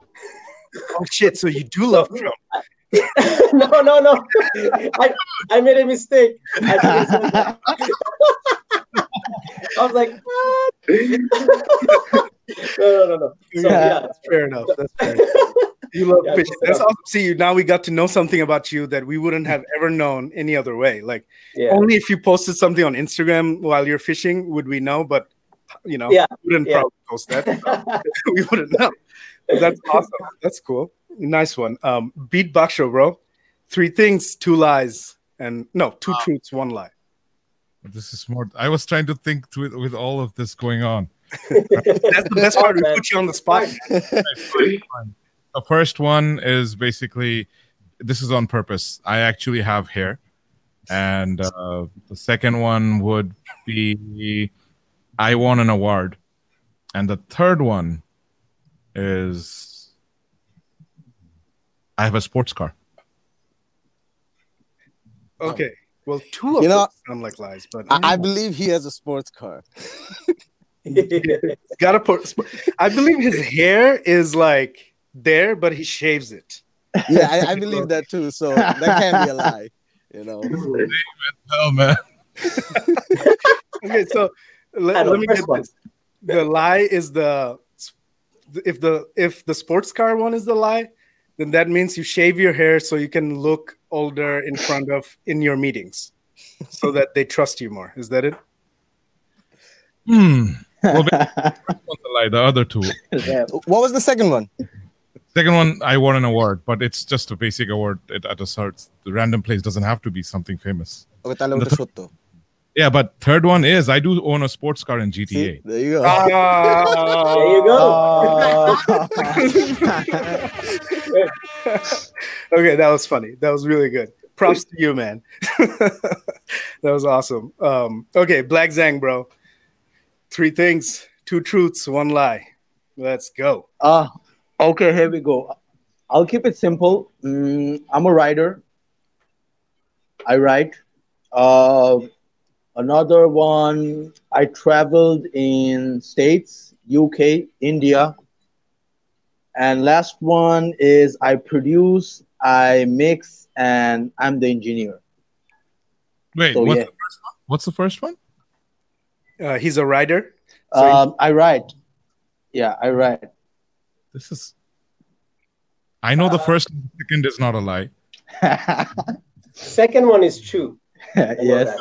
oh shit! So you do love Trump? no, no, no. I, I made a mistake. I, didn't say that. I was like, what? no, no, no. So, yeah, yeah. that's fair enough. That's fair. enough. You love Yeah, fishing. That's awesome. See, now we got to know something about you that we wouldn't have ever known any other way. Like Yeah. only if you posted something on Instagram while you're fishing would we know. But you know, Yeah, we wouldn't probably post that. we wouldn't know. But that's awesome. That's cool. Nice one. Um, beat Baksho, bro. Three things, two lies, and no, two truths, one lie. This is smart. I was trying to think with, with all of this going on. That's the best part. We put you on the spot. The first one is basically this is on purpose. I actually have hair, and uh, the second one would be I won an award, and the third one is I have a sports car. Oh. Okay. Well, two of You know, them sound like lies, but I, I believe he has a sports car. gotta put. I believe his hair is like there, but he shaves it. Yeah, I, I believe that too. So that can't be a lie. You know. Oh man, Okay, so let, let me get one. this. The lie is the if the if the sports car one is the lie, then that means you shave your hair so you can look older in front of in your meetings, so that they trust you more. Is that it? hmm. Well, the first one's a lie. The other two. Yeah. What was the second one? Second one, I won an award, but it's just a basic award at, at a sort. The random place doesn't have to be something famous. Okay, The- to shoot to. Yeah, but third one is I do own a sports car in GTA. See, there you go. Ah. There you go. okay, that was funny. That was really good. Props to you, man. that was awesome. Um, okay, Black Zang, bro. Three things, two truths, one lie. Let's go. Uh, okay, here we go. I'll keep it simple. Mm, I'm a writer. I write. Uh, another one, I traveled in States, UK, India. And last one is I produce, I mix, and I'm the engineer. Wait, So, what's, yeah. the first one? what's the first one? Uh, he's a writer. So he- Um, I write. Yeah, I write. This is. I know the first and the second is not a lie. Second one is true. I know yes.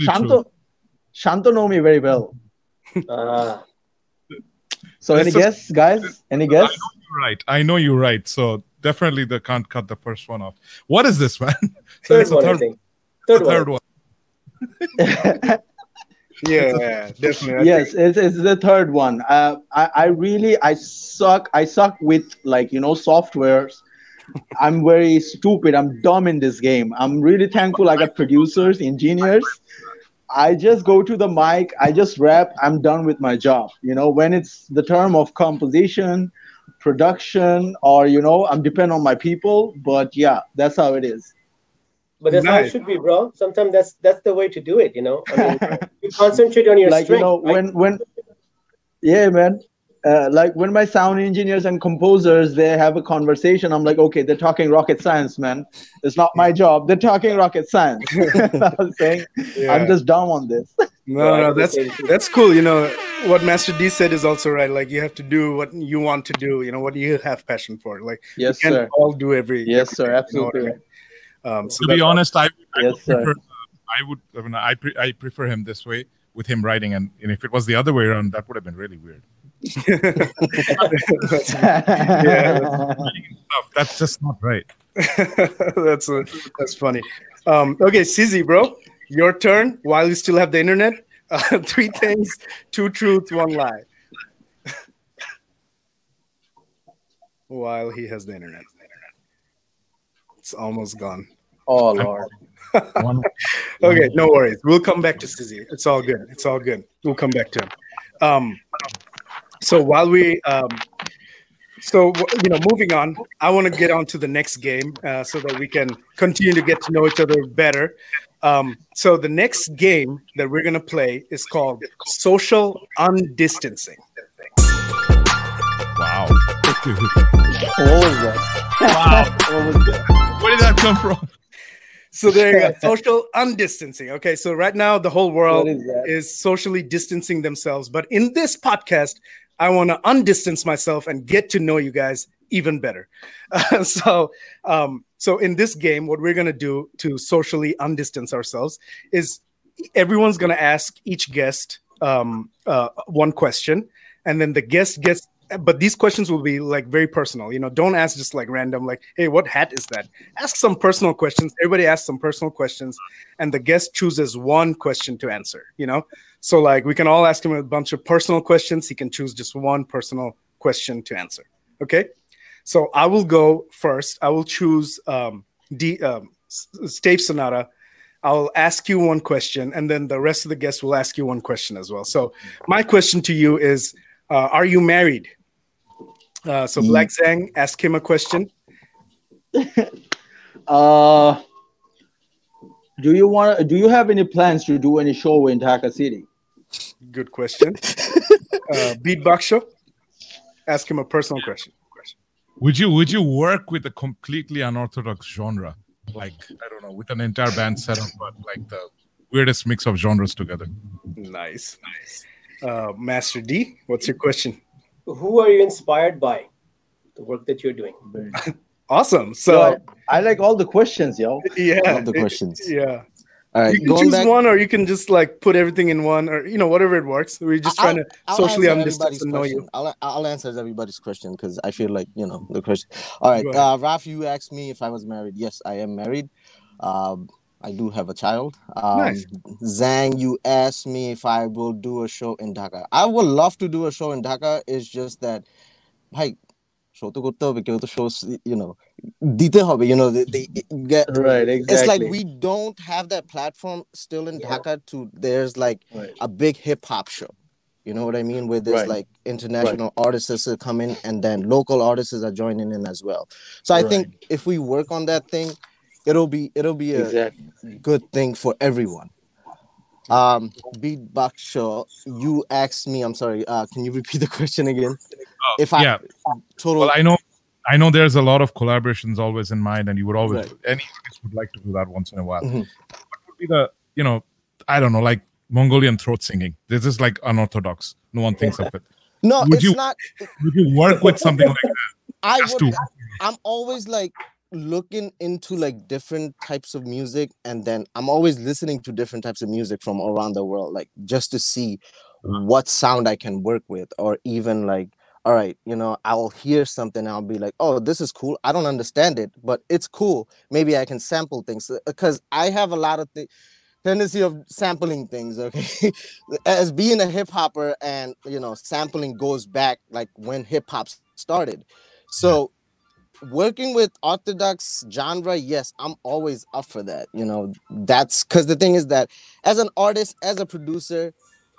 That. Definitely Shanto, true. Shanto know me very well. Ah. So any It's a- guess, guys? Any guess? I guess? know you're right. I know you're right. So definitely they can't cut the first one off. What is this, man? So Third it's the one, I third, think. the Third, third one. one. yeah, yeah, definitely. Yes, it's, it's the third one. Uh, I, I really I suck. I suck with like you know softwares. I'm very stupid. I'm dumb in this game. I'm really thankful I got producers, engineers. I just go to the mic. I just rap. I'm done with my job. You know, when it's the term of composition, production, or you know, I'm depend on my people. But yeah, that's how it is. But that's how it should be, bro. Sometimes that's that's the way to do it. You know, I mean, you concentrate on your like strength. you know right? when when yeah man uh, like when my sound engineers and composers they have a conversation i'm like okay they're talking rocket science man it's not my job they're talking rocket science i'm saying Yeah. i'm just dumb on this No, no, that's say the same. that's cool. You know what Master D said is also right. Like you have to do what you want to do. You know what you have passion for. Like yes you can't sir all do every. yes sir everything, you know I absolutely mean? Um, so To be honest, I, I Yes, would sir. prefer. uh, I would. I, mean, I, pre- I prefer him this way with him writing, and, and if it was the other way around, that would have been really weird. Stuff, That's just not right. that's uh, that's funny. Um, okay, Sizzy, bro, your turn. While you still have the internet, uh, three things, two truths, one lie. While he has the internet, it's almost gone. oh lord Okay, no worries. We'll come back to Sizzy. It's all good. It's all good. We'll come back to him. Um, so while we, um, so you know, moving on, I want to get on to the next game uh, so that we can continue to get to know each other better. Um, so the next game that we're gonna play is called Social Undistancing. wow. what was that wow. what was that Where did that come from? So there you go. Social undistancing. Okay, so right now the whole world What is that? is socially distancing themselves, but in this podcast, I want to undistance myself and get to know you guys even better. Uh, so, um, so in this game, what we're gonna do to socially undistance ourselves is everyone's gonna ask each guest um, uh, one question, and then the guest gets. But these questions will be like very personal. You know, don't ask just like random, like, "Hey, what hat is that?" Ask some personal questions. Everybody asks some personal questions, and the guest chooses one question to answer. You know, so like we can all ask him a bunch of personal questions. He can choose just one personal question to answer. Okay. So I will go first. I will choose um, D, um, Stave Sonata. I'll ask you one question, and then the rest of the guests will ask you one question as well. So my question to you is: uh, Are you married? Uh, so Black Zang, ask him a question. uh, do you want? Do you have any plans to do any show in Dhaka City? Good question. uh, Beat Baksho, ask him a personal question. Would you would you work with a completely unorthodox genre, like I don't know, with an entire band setup, but like the weirdest mix of genres together? Nice, nice. Uh, Master D, what's your question? Who are you inspired by? The work that you're doing. awesome. So I like all the questions, yo. Yeah, All the questions. yeah. All right, you can going choose back. one, or you can just like put everything in one, or you know whatever it works. We're just trying to I'll socially answer everybody's know question. you. I'll, I'll answer everybody's question because I feel like you know the question. All right, uh, Raf, you asked me if I was married. Yes, I am married. Um, I do have a child. Um, nice. Zang, you asked me if I will do a show in Dhaka. I would love to do a show in Dhaka. It's just that, like, show to go to because তো shows, you know দিতে হবে you know they, get right exactly it's like we don't have that platform still in yeah. Dhaka to there's like right. a big hip hop show you know what I mean where there's right. like international right. artists that come in and then local artists are joining in as well so I think if we work on that thing it'll be it'll be a exactly. good thing for everyone. Um Beat Baksho, you asked me, I'm sorry, uh can you repeat the question again? if I yeah. total Well, I know, I know. There's a lot of collaborations always in mind, and you would always Right. any artist would like to do that once in a while. Mhm. What would be the you know, I don't know, like Mongolian throat singing. This is like unorthodox. No one thinks of it. no, Would it's you- not Would you work with something like that? I Just would to I'm always like looking into like different types of music and then I'm always listening to different types of music from around the world like just to see uh-huh. what sound I can work with or even like all right you know I'll hear something I'll be like oh this is cool I don't understand it but it's cool maybe I can sample things uh, because I have a lot of things tendency of sampling things okay? As being a hip hopper and you know sampling goes back like when hip hop started. So working with orthodox genre yes i'm always up for that you know that's because the thing is that as an artist as a producer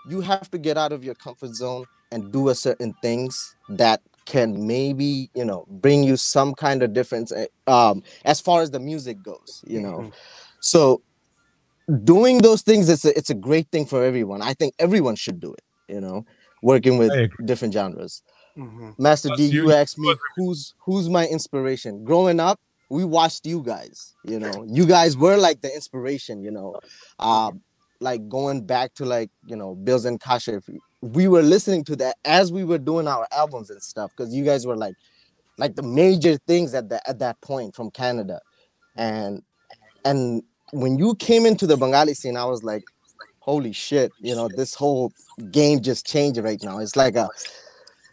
you have to get out of your comfort zone and do a certain things that can maybe you know bring you some kind of difference eh, um as far as the music goes you know. Mhm. so doing those things it's a, it's a great thing for everyone. I think everyone should do it you know working with different genres Mhm. Master Plus D, you- you asked me who's who's my inspiration. Growing up, we watched you guys. You know, you guys were like the inspiration. You know, uh, like going back to like you know Bilz and Kashif. We were listening to that as we were doing our albums and stuff because you guys were like like the major things at that at that point from Canada, and and when you came into the Bengali scene, I was like, holy shit! You know, this whole game just changed right now. It's like a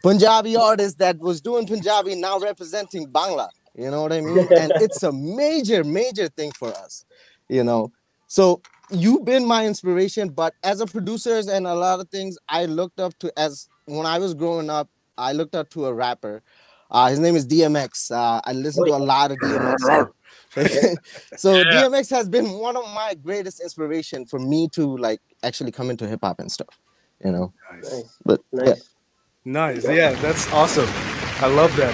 Punjabi artist that was doing Punjabi now representing Bangla. You know what I mean? And it's a major, major thing for us. You know, so you've been my inspiration, but as a producer and a lot of things, I looked up to as when I was growing up. I looked up to a rapper. Uh, his name is DMX. Uh, I listened to a lot of DMX. so Yeah. DMX has been one of my greatest inspiration for me to like actually come into hip hop and stuff. You know, Nice. but yeah. Nice. Nice. Yeah, that's awesome. I love that.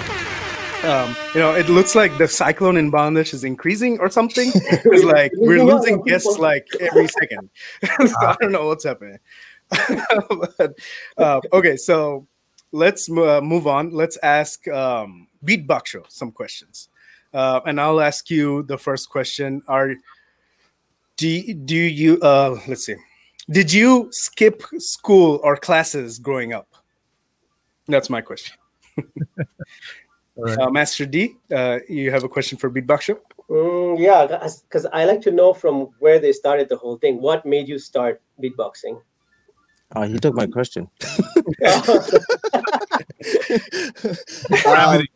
Um, you know, it looks like the cyclone in Bangladesh is increasing or something. It's like we're losing guests like every second. so I don't know what's happening. but, uh, okay, so let's uh, move on. Let's ask um, Beat Baksho some questions, uh, and I'll ask you the first question. Are do do you uh, let's see? Did you skip school or classes growing up? That's my question. All right. Uh, Master D, uh, you have a question for Beat Baksho? Mm, yeah, because I like to know from where they started the whole thing. What made you start beatboxing? Uh, he took my question. Gravity.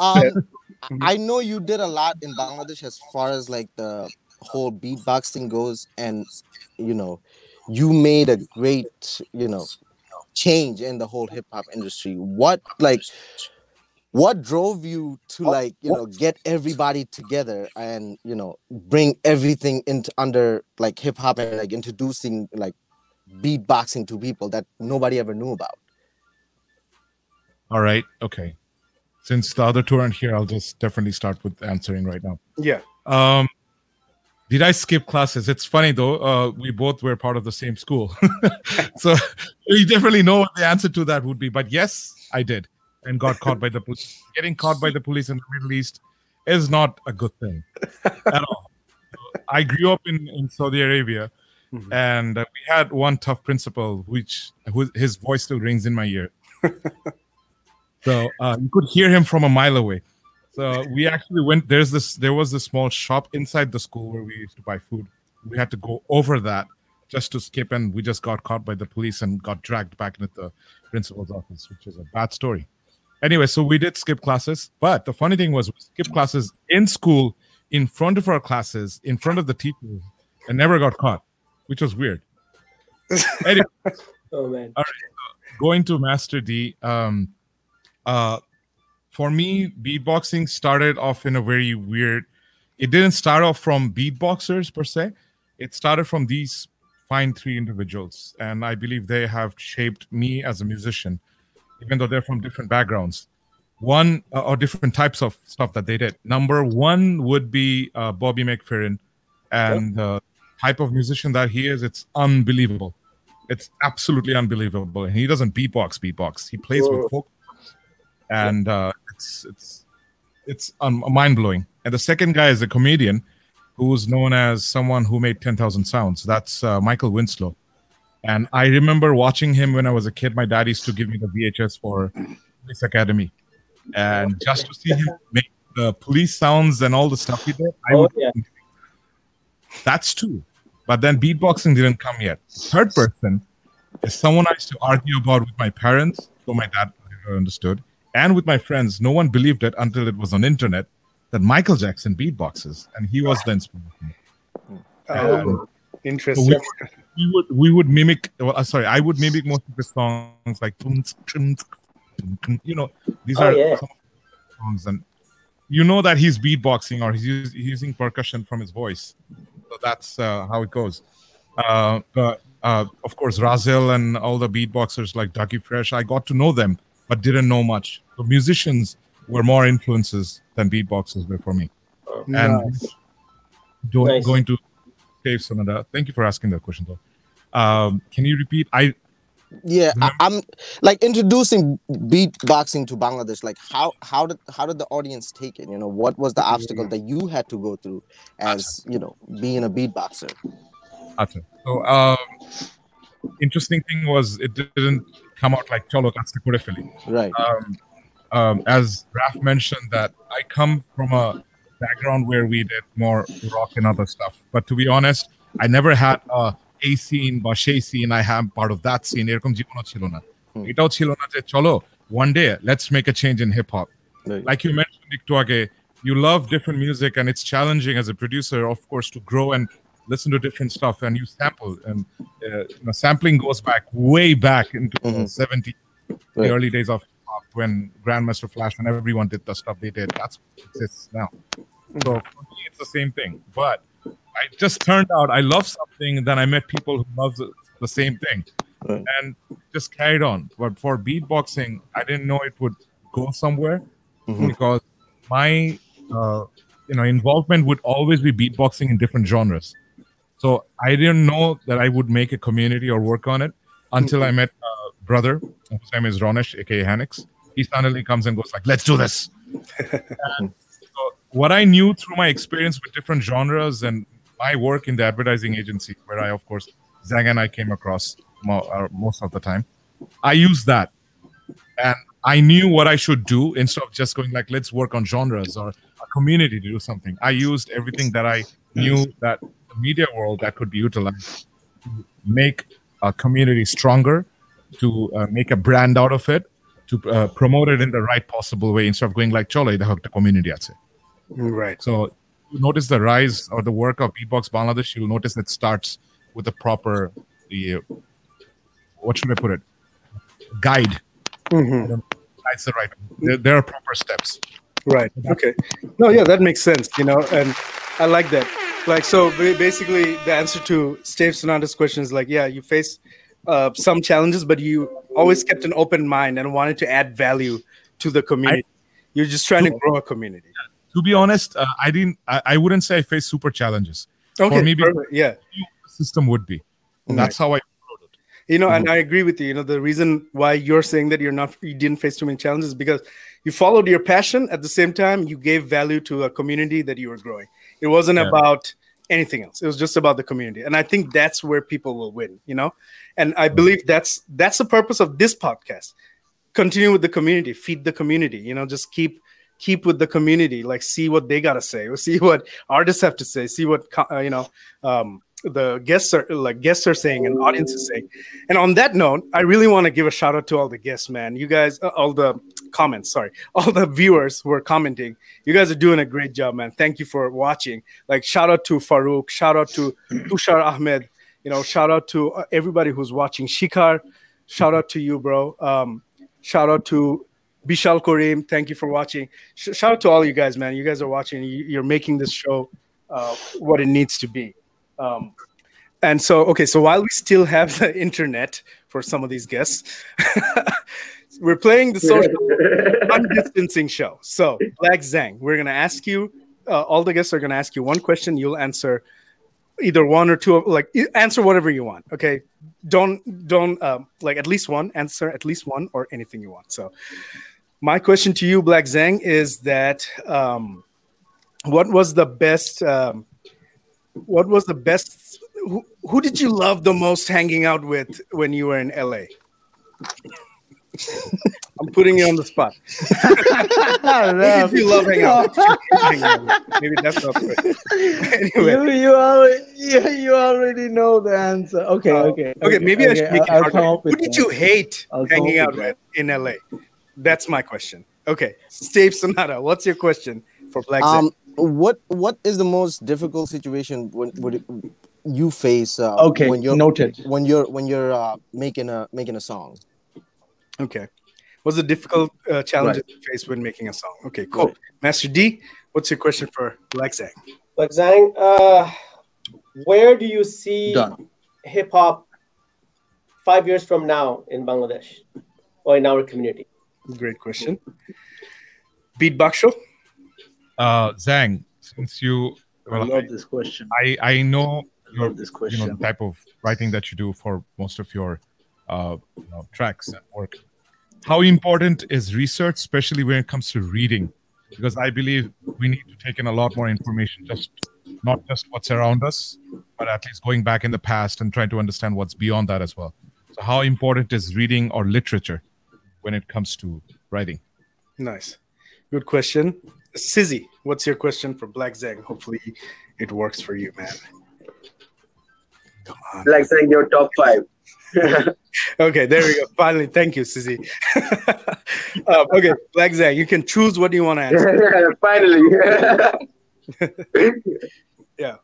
Um, I know you did a lot in Bangladesh as far as like the whole beatboxing goes, and you know, you made a great, you know, change in the whole hip hop industry. What like what drove you to like, you know, get everybody together and you know, bring everything into under like hip hop and like introducing like beatboxing to people that nobody ever knew about? All right. Okay. Since the other two aren't here, I'll just definitely start with answering right now. Yeah. Um, did I skip classes? It's funny though. Uh, we both were part of the same school, so you definitely know what the answer to that would be. But yes, I did, and got caught by the police. Getting caught by the police in the Middle East is not a good thing at all. I grew up in, in Saudi Arabia, Mhm. and uh, we had one tough principal, which who, his voice still rings in my ear. so uh, you could hear him from a mile away. So we actually went. There's this. There was this small shop inside the school where we used to buy food. We had to go over that just to skip, and we just got caught by the police and got dragged back into the principal's office, which is a bad story. Anyway, so we did skip classes, but the funny thing was we skipped classes in school, in front of our classes, in front of the teachers, and never got caught, which was weird. anyway, Oh man. going to Master D, um, uh, for me, beatboxing started off in a very weird. It didn't start off from beatboxers per se. It started from these fine three individuals, and I believe they have shaped me as a musician, even though they're from different backgrounds. One uh, or different types of stuff that they did. Number one would be uh, Bobby McFerrin, and the type of musician that he is. It's unbelievable. It's absolutely unbelievable. And he doesn't beatbox, beatbox. He plays Whoa. with folk, and uh, it's it's it's um, mind blowing. And the second guy is a comedian who's known as someone who made ten thousand sounds. That's uh, Michael Winslow. And I remember watching him when I was a kid. My dad used to give me the VHS for Police Academy, and just to see him make the police sounds and all the stuff he did, I Oh would yeah. that's two. But then beatboxing didn't come yet. Third person is someone I used to argue about with my parents, so my dad never understood, and with my friends. No one believed it until it was on internet that Michael Jackson beatboxes, and he was the inspiration. So interesting. we, we would we would mimic. Well, uh, sorry, I would mimic most of the songs like you know these Oh, are yeah. some of the songs, and you know that he's beatboxing or he's, us- he's using percussion from his voice. So that's uh, how it goes. Uh, but uh, of course, Rahzel and all the beatboxers like Ducky Fresh, I got to know them, but didn't know much. So musicians were more influences than beatboxers were for me. And Nice. do- Nice. going to Dave Sonada. Thank you for asking that question, though. Um, can you repeat? I Yeah, I, I'm like introducing beatboxing to Bangladesh. Like, how how did how did the audience take it? You know, what was the obstacle that you had to go through as you know being a beatboxer? Acha. So, um, interesting thing was it didn't come out like cholo kaste kore feli. Right. Um, um, as Raf mentioned, that I come from a background where we did more rock and other stuff. But to be honest, I never had a A scene বা সেই scene. I am part of that scene. এরকম জীবনও ছিল না। হুম। এটাও ছিল না যে চলো one day let's make a change in hip hop. right. like you mentioned একটু আগে, you love different music and it's challenging as a producer of course to grow and listen to different stuff and you sample and uh, you know, sampling goes back way back into the Mhm. 70s the early days of when grandmaster flash and everyone did the stuff they did that's what exists now so for me it's the same thing but i just turned out i love something then i met people who love the, the same thing Right. and just carried on but for beatboxing i didn't know it would go somewhere Mhm. because my uh, you know involvement would always be beatboxing in different genres. So I didn't know that I would make a community or work on it until I met a brother whose name is Ronesh, aka Hanix. He suddenly comes and goes like, "Let's do this." and so what I knew through my experience with different genres and my work in the advertising agency, where I of course Zang and I came across uh, most of the time, I used that, and I knew what I should do instead of just going like, let's work on genres or a community to do something. I used everything that I knew that the media world that could be utilized to make a community stronger, to uh, make a brand out of it, to uh, promote it in the right possible way instead of going like Chola, the hooked community at Right. So you notice the rise or the work of Beatbox Bangladesh, you'll notice it starts with the proper, the, what should I put it, guide. Mm-hmm. That's the right. There, there are proper steps. Right. Okay. No, yeah, that makes sense. You know, and I like that. Like, so basically, the answer to Steve Sonata's question is like, yeah, you face uh, some challenges, but you always kept an open mind and wanted to add value to the community. You're just trying to grow a community. To be honest, uh, I didn't. I, I wouldn't say I faced super challenges. Okay. For me, perfect. Yeah. the system would be. That's how I. You know, and I agree with you. You know, the reason why you're saying that you're not, you didn't face too many challenges is because you followed your passion. At the same time, you gave value to a community that you were growing. It wasn't Yeah. about anything else. It was just about the community, and I think that's where people will win. You know, and I believe that's that's the purpose of this podcast. Continue with the community, feed the community. You know, just keep keep with the community. Like, see what they gotta say, or see what artists have to say, see what uh, you know. Um, the guests are like guests are saying and audience is saying and on that note i really want to give a shout out to all the guests man you guys uh, all the comments sorry. All the viewers who are commenting. You guys are doing a great job man. Thank you for watching. Like shout out to farouk shout out to tushar ahmed. You know shout out to uh, everybody who's watching. Shikar shout out to you bro. Um shout out to bishal kareem. Thank you for watching. Sh- shout out to all you guys man. You guys are watching. You, you're making this show uh, what it needs to be. Um, and so, okay, so while we still have the internet for some of these guests, we're playing the social undistancing show. So, Black Zang, we're going to ask you, uh, all the guests are going to ask you one question. You'll answer either one or two, of- like answer whatever you want. Okay. Don't, don't, um, like at least one, answer at least one or anything you want. So, my question to you, Black Zang, is that um, what was the best? Um, what was the best who, who did you love the most hanging out with when you were in LA? I'm putting you on the spot. Who did you love hanging out with? Maybe that's not good. Anyway, you you already you, you already know the answer. Okay, uh, okay, okay, maybe I should make it I'll harder. Who did that. you hate I'll hanging out with with in LA? That's my question. Okay, Steve Sonata, what's your question for Black Um, what what is the most difficult situation when would it, you face? Uh, Okay, when you're noted. when you're when you're uh, making a making a song. Okay. What's the difficult uh, challenges you face when making a song? Okay, cool. Master D, what's your question for Black Zang? But Zang, uh, where do you see hip hop five years from now in Bangladesh or in our community? Great question. Beat Baksho? Uh, Zang, since you, I well, love this question. I I know your love this you know the type of writing that you do for most of your uh, you know, tracks and work. How important is research, especially when it comes to reading? Because I believe we need to take in a lot more information, just not just what's around us, but at least going back in the past and trying to understand what's beyond that as well. So, how important is reading or literature when it comes to writing? Nice. Good question. Sizzy, what's your question for Black Zang? Hopefully it works for you, man. Come on. Like saying your top five. Okay, there we go. Finally, thank you, Sizzy. um, okay, Black Zang, you can choose what you want to answer. Finally. Yeah.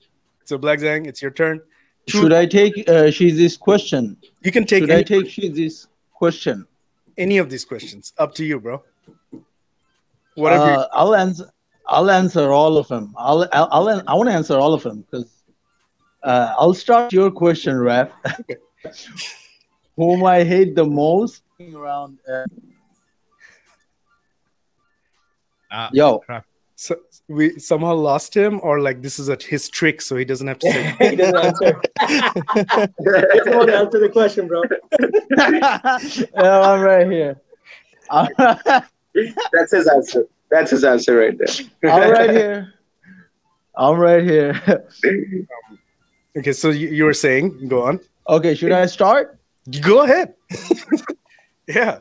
So, Black Zang, it's your turn. Should I take uh, Shizi's question? You can take Should any, I take Shizi's question? any of these questions. Up to you, bro. Whatever. Uh, I'll answer. I'll answer all of them. I'll. I'll. I'll I want to answer all of them because uh, I'll start your question, Raf. Whom I hate the most around. Uh, Uh, yo, so we somehow lost him, or like this is a, his trick, so he doesn't have to say. he doesn't answer. he doesn't want to answer the question, bro. Yeah, I'm right here. That's his answer. That's his answer right there. I'm right here. I'm right here. okay, so you, you were saying, go on. Okay, should I start? Go ahead. Yeah.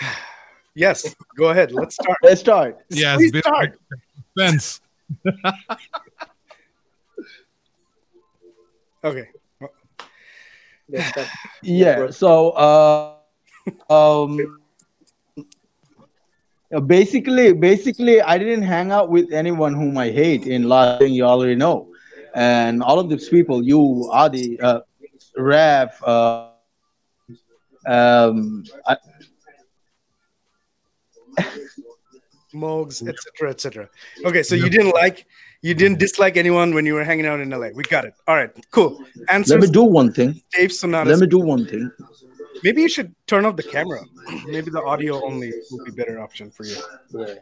yes, go ahead. Let's start. Let's start. Yes, Please start. suspense. Okay. Yeah. So, uh, um, basically, basically, I didn't hang out with anyone whom I hate in Las Vegas. You already know, and all of these people, you, Adi, uh, Raf, uh, um, I, Mogs, etc., etc. Okay, so you didn't like, you didn't dislike anyone when you were hanging out in LA. We got it. All right, cool. let me do one thing. Dave Sonata. Let me do one thing. Maybe you should turn off the camera. Maybe the audio only would be better option for you. yeah.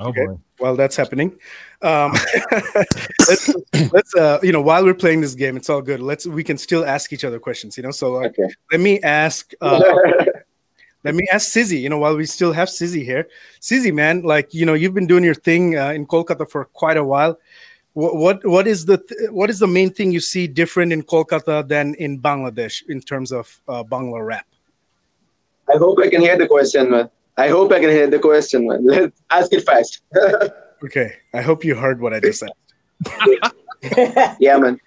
Oh Okay. boy. While that's happening, um, let's let's uh, you know while we're playing this game, it's all good. Let's we can still ask each other questions. You know, so uh, Okay. let me ask. Uh, let me ask Sizzy, you know, while we still have Sizzy here. Sizzy, man, like, you know, you've been doing your thing uh, in Kolkata for quite a while. What, what what is the th- what is the main thing you see different in Kolkata than in Bangladesh in terms of uh, Bangla rap? I hope I can hear the question, man. I hope I can hear the question, man. Let's ask it fast. Okay, I hope you heard what I just said. yeah, man.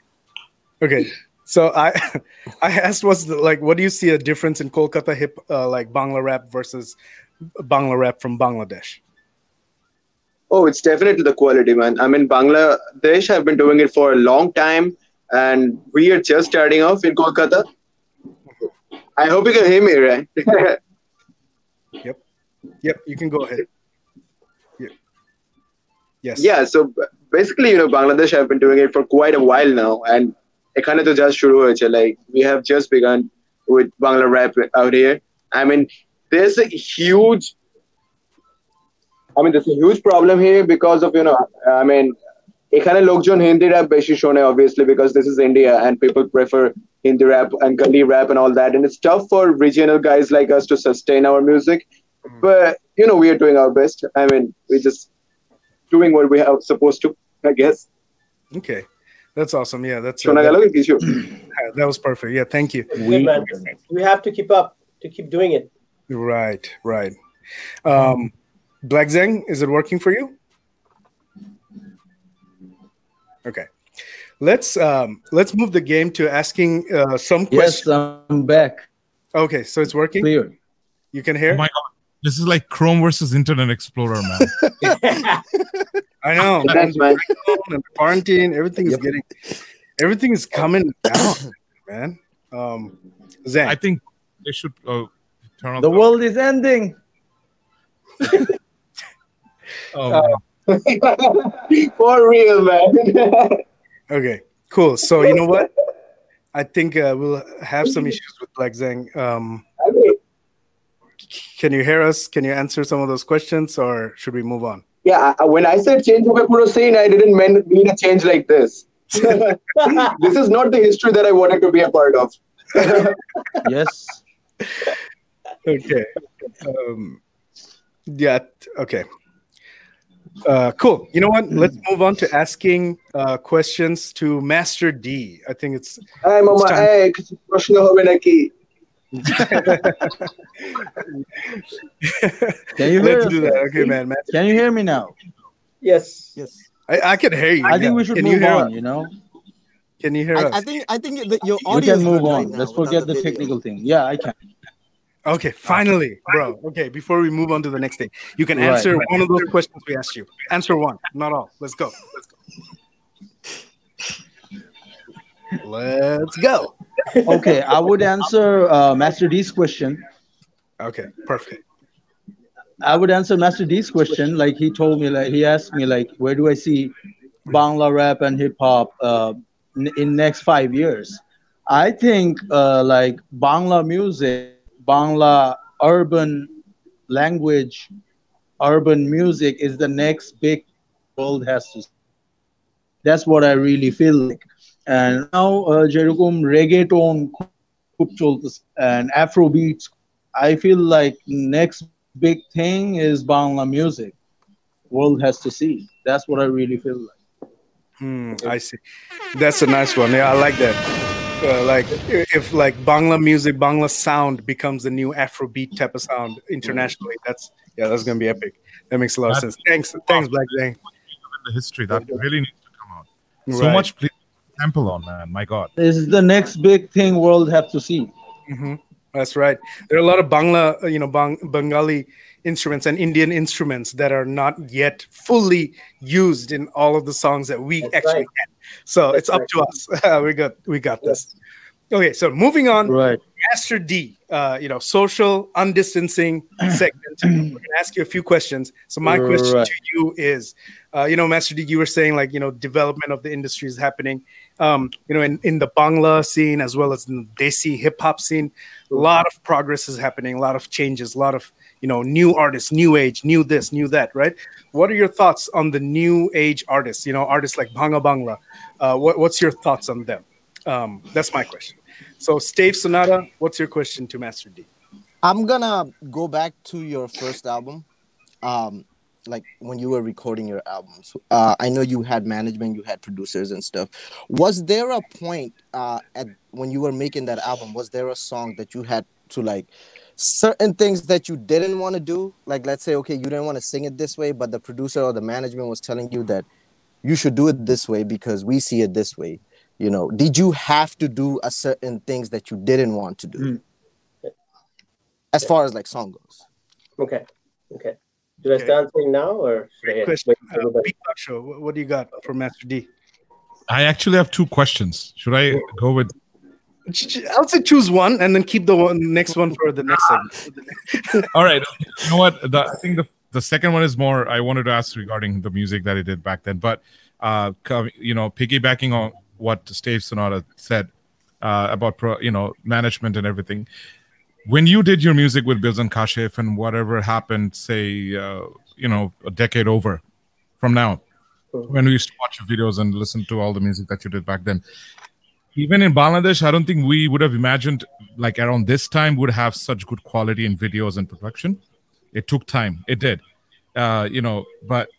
Okay, so I I asked was the like what do you see a difference in Kolkata hip uh, like Bangla rap versus Bangla rap from Bangladesh? Oh, it's definitely the quality, man. I mean, Bangladesh have been doing it for a long time, and we are just starting off in Kolkata. I hope you can hear me, right? Yep, you can go ahead. Yep. Yes. yeah. So b- basically, you know, Bangladesh have been doing it for quite a while now, and এখানে তো just শুরু হয়েছে. Like we have just begun with Bangla rap out here. I mean, there's a huge. I mean, there's a huge problem here because of you know. I mean, এখানে লোকজন Hindi rap বেশি শোনে obviously because this is India and people prefer Hindi rap and Gali rap and all that, and it's tough for regional guys like us to sustain our music. but you know, we are doing our best. I mean, we're just doing what we are supposed to, I guess. Okay. That's awesome. Yeah, that's uh, that, that was perfect. Yeah, thank you. We, we have to keep up to keep doing it. Right, right. Um, Black Zang, is it working for you? Okay. Let's um, let's move the game to asking uh, some questions. Yes, I'm back. Okay, so it's working. Clear. You can hear. Oh my God. This is like Chrome versus Internet Explorer, man. I know. Thanks, man. and quarantine, everything is Yep. getting, everything is coming down, man. Um, Zang, I think they should uh, turn off The world is ending. Oh, For real, man. Okay, cool. So you know what? I think uh, we'll have some issues with Black Zang. Um, I mean, can you hear us? Can you answer some of those questions, or should we move on? yeah, when I said change over puro scene, I didn't mean, mean a change like this. this is not the history that I wanted to be a part of. Yes. Okay. Um, yeah. Okay. Uh, cool. You know what? Let's move on to asking uh, questions to Master D. I think it's Hey, mama, time. Can you hear let's do that. Okay, man. man. Can you hear me now? yes. Yes. I, I can hear you. I think we should can you move hear on. Us? You know, Can you hear I, us? I think I think that your we audio can move on. right Let's forget the video. technical thing. Yeah, I can. Okay, finally, bro. Okay, before we move on to the next thing, you can Right. answer one of those questions we asked you. Answer one, not all. Let's go. Let's go. Let's go. Okay, I would answer uh, Master D's question. Okay, perfect. I would answer Master D's question. Like he told me, like he asked me, like where do I see Bangla rap and hip hop uh, in, in next five years? I think uh, like Bangla music, Bangla urban language, urban music is the next big world has to. That's what I really feel like. And now uh, যেরকম reggaeton খুব চলতেছে and Afro beats, I feel like next big thing is Bangla music. World has to see. That's what I really feel like. Hmm, I see. That's a nice one. Yeah, I like that. Uh, like if like Bangla music, Bangla sound becomes the new Afrobeat type of sound internationally. That's yeah, that's gonna be epic. That makes a lot of sense. Thanks, thanks, Black Zang. The history that really needs to come out. So Right. much please sample on, man. My God. This is the next big thing world have to see. hmm That's right. There are a lot of Bangla, you know, Bang- Bengali instruments and Indian instruments that are not yet fully used in all of the songs that we That's actually right. can. So That's it's up right. to us. we got we got this. Okay, so moving on. Right. Master D, uh, you know, social undistancing segment. We're gonna ask you a few questions. So my question Right. to you is, uh, you know, Master D, you were saying like, you know, development of the industry is happening, um, you know, in, in the Bangla scene as well as in the Desi hip hop scene. A lot of progress is happening, a lot of changes, a lot of, you know, new artists, new age, new this, new that, right? What are your thoughts on the new age artists? You know, artists like Bhanga Bangla. Uh, what, what's your thoughts on them? Um, that's my question. So, Stave Sonata, what's your question to Master D? I'm gonna go back to your first album, um, like when you were recording your albums. Uh, I know you had management, you had producers and stuff. Was there a point uh, at when you were making that album? Was there a song that you had to like certain things that you didn't want to do? Like, let's say, okay, you didn't want to sing it this way, but the producer or the management was telling you that you should do it this way because we see it this way. You know, did you have to do a certain things that you didn't want to do? Mm. As far as like song goes. Okay. Okay. Should I Okay. start answering now or should I Question. wait for Uh, everybody? Show, what, what do you got for Master D? I actually have two questions. Should I go with Ch- ch- I would say choose one and then keep the one next one for the next segment. All right. You know what? The, I think the the second one is more. I wanted to ask regarding the music that he did back then, but uh, you know, piggybacking on what Stave Sonata said uh, about pro, you know management and everything. When you did your music with Bilz and Kashif and whatever happened, say uh, you know a decade over from now, when we used to watch your videos and listen to all the music that you did back then, even in Bangladesh, I don't think we would have imagined like around this time would have such good quality in videos and production. It took time. It did. Uh, you know, but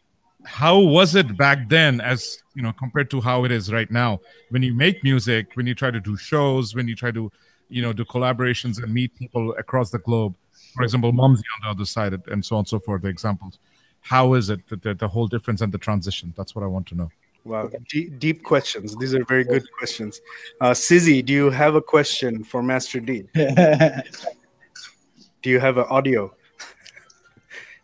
how was it back then as you know compared to how it is right now when you make music when you try to do shows when you try to you know do collaborations and meet people across the globe for example Mumzy on the other side and so on and so forth the examples how is it the, the, the whole difference and the transition that's what i want to know Wow, deep, deep questions. These are very good questions. Uh, Sizzy, do you have a question for Master D? Do you have an audio?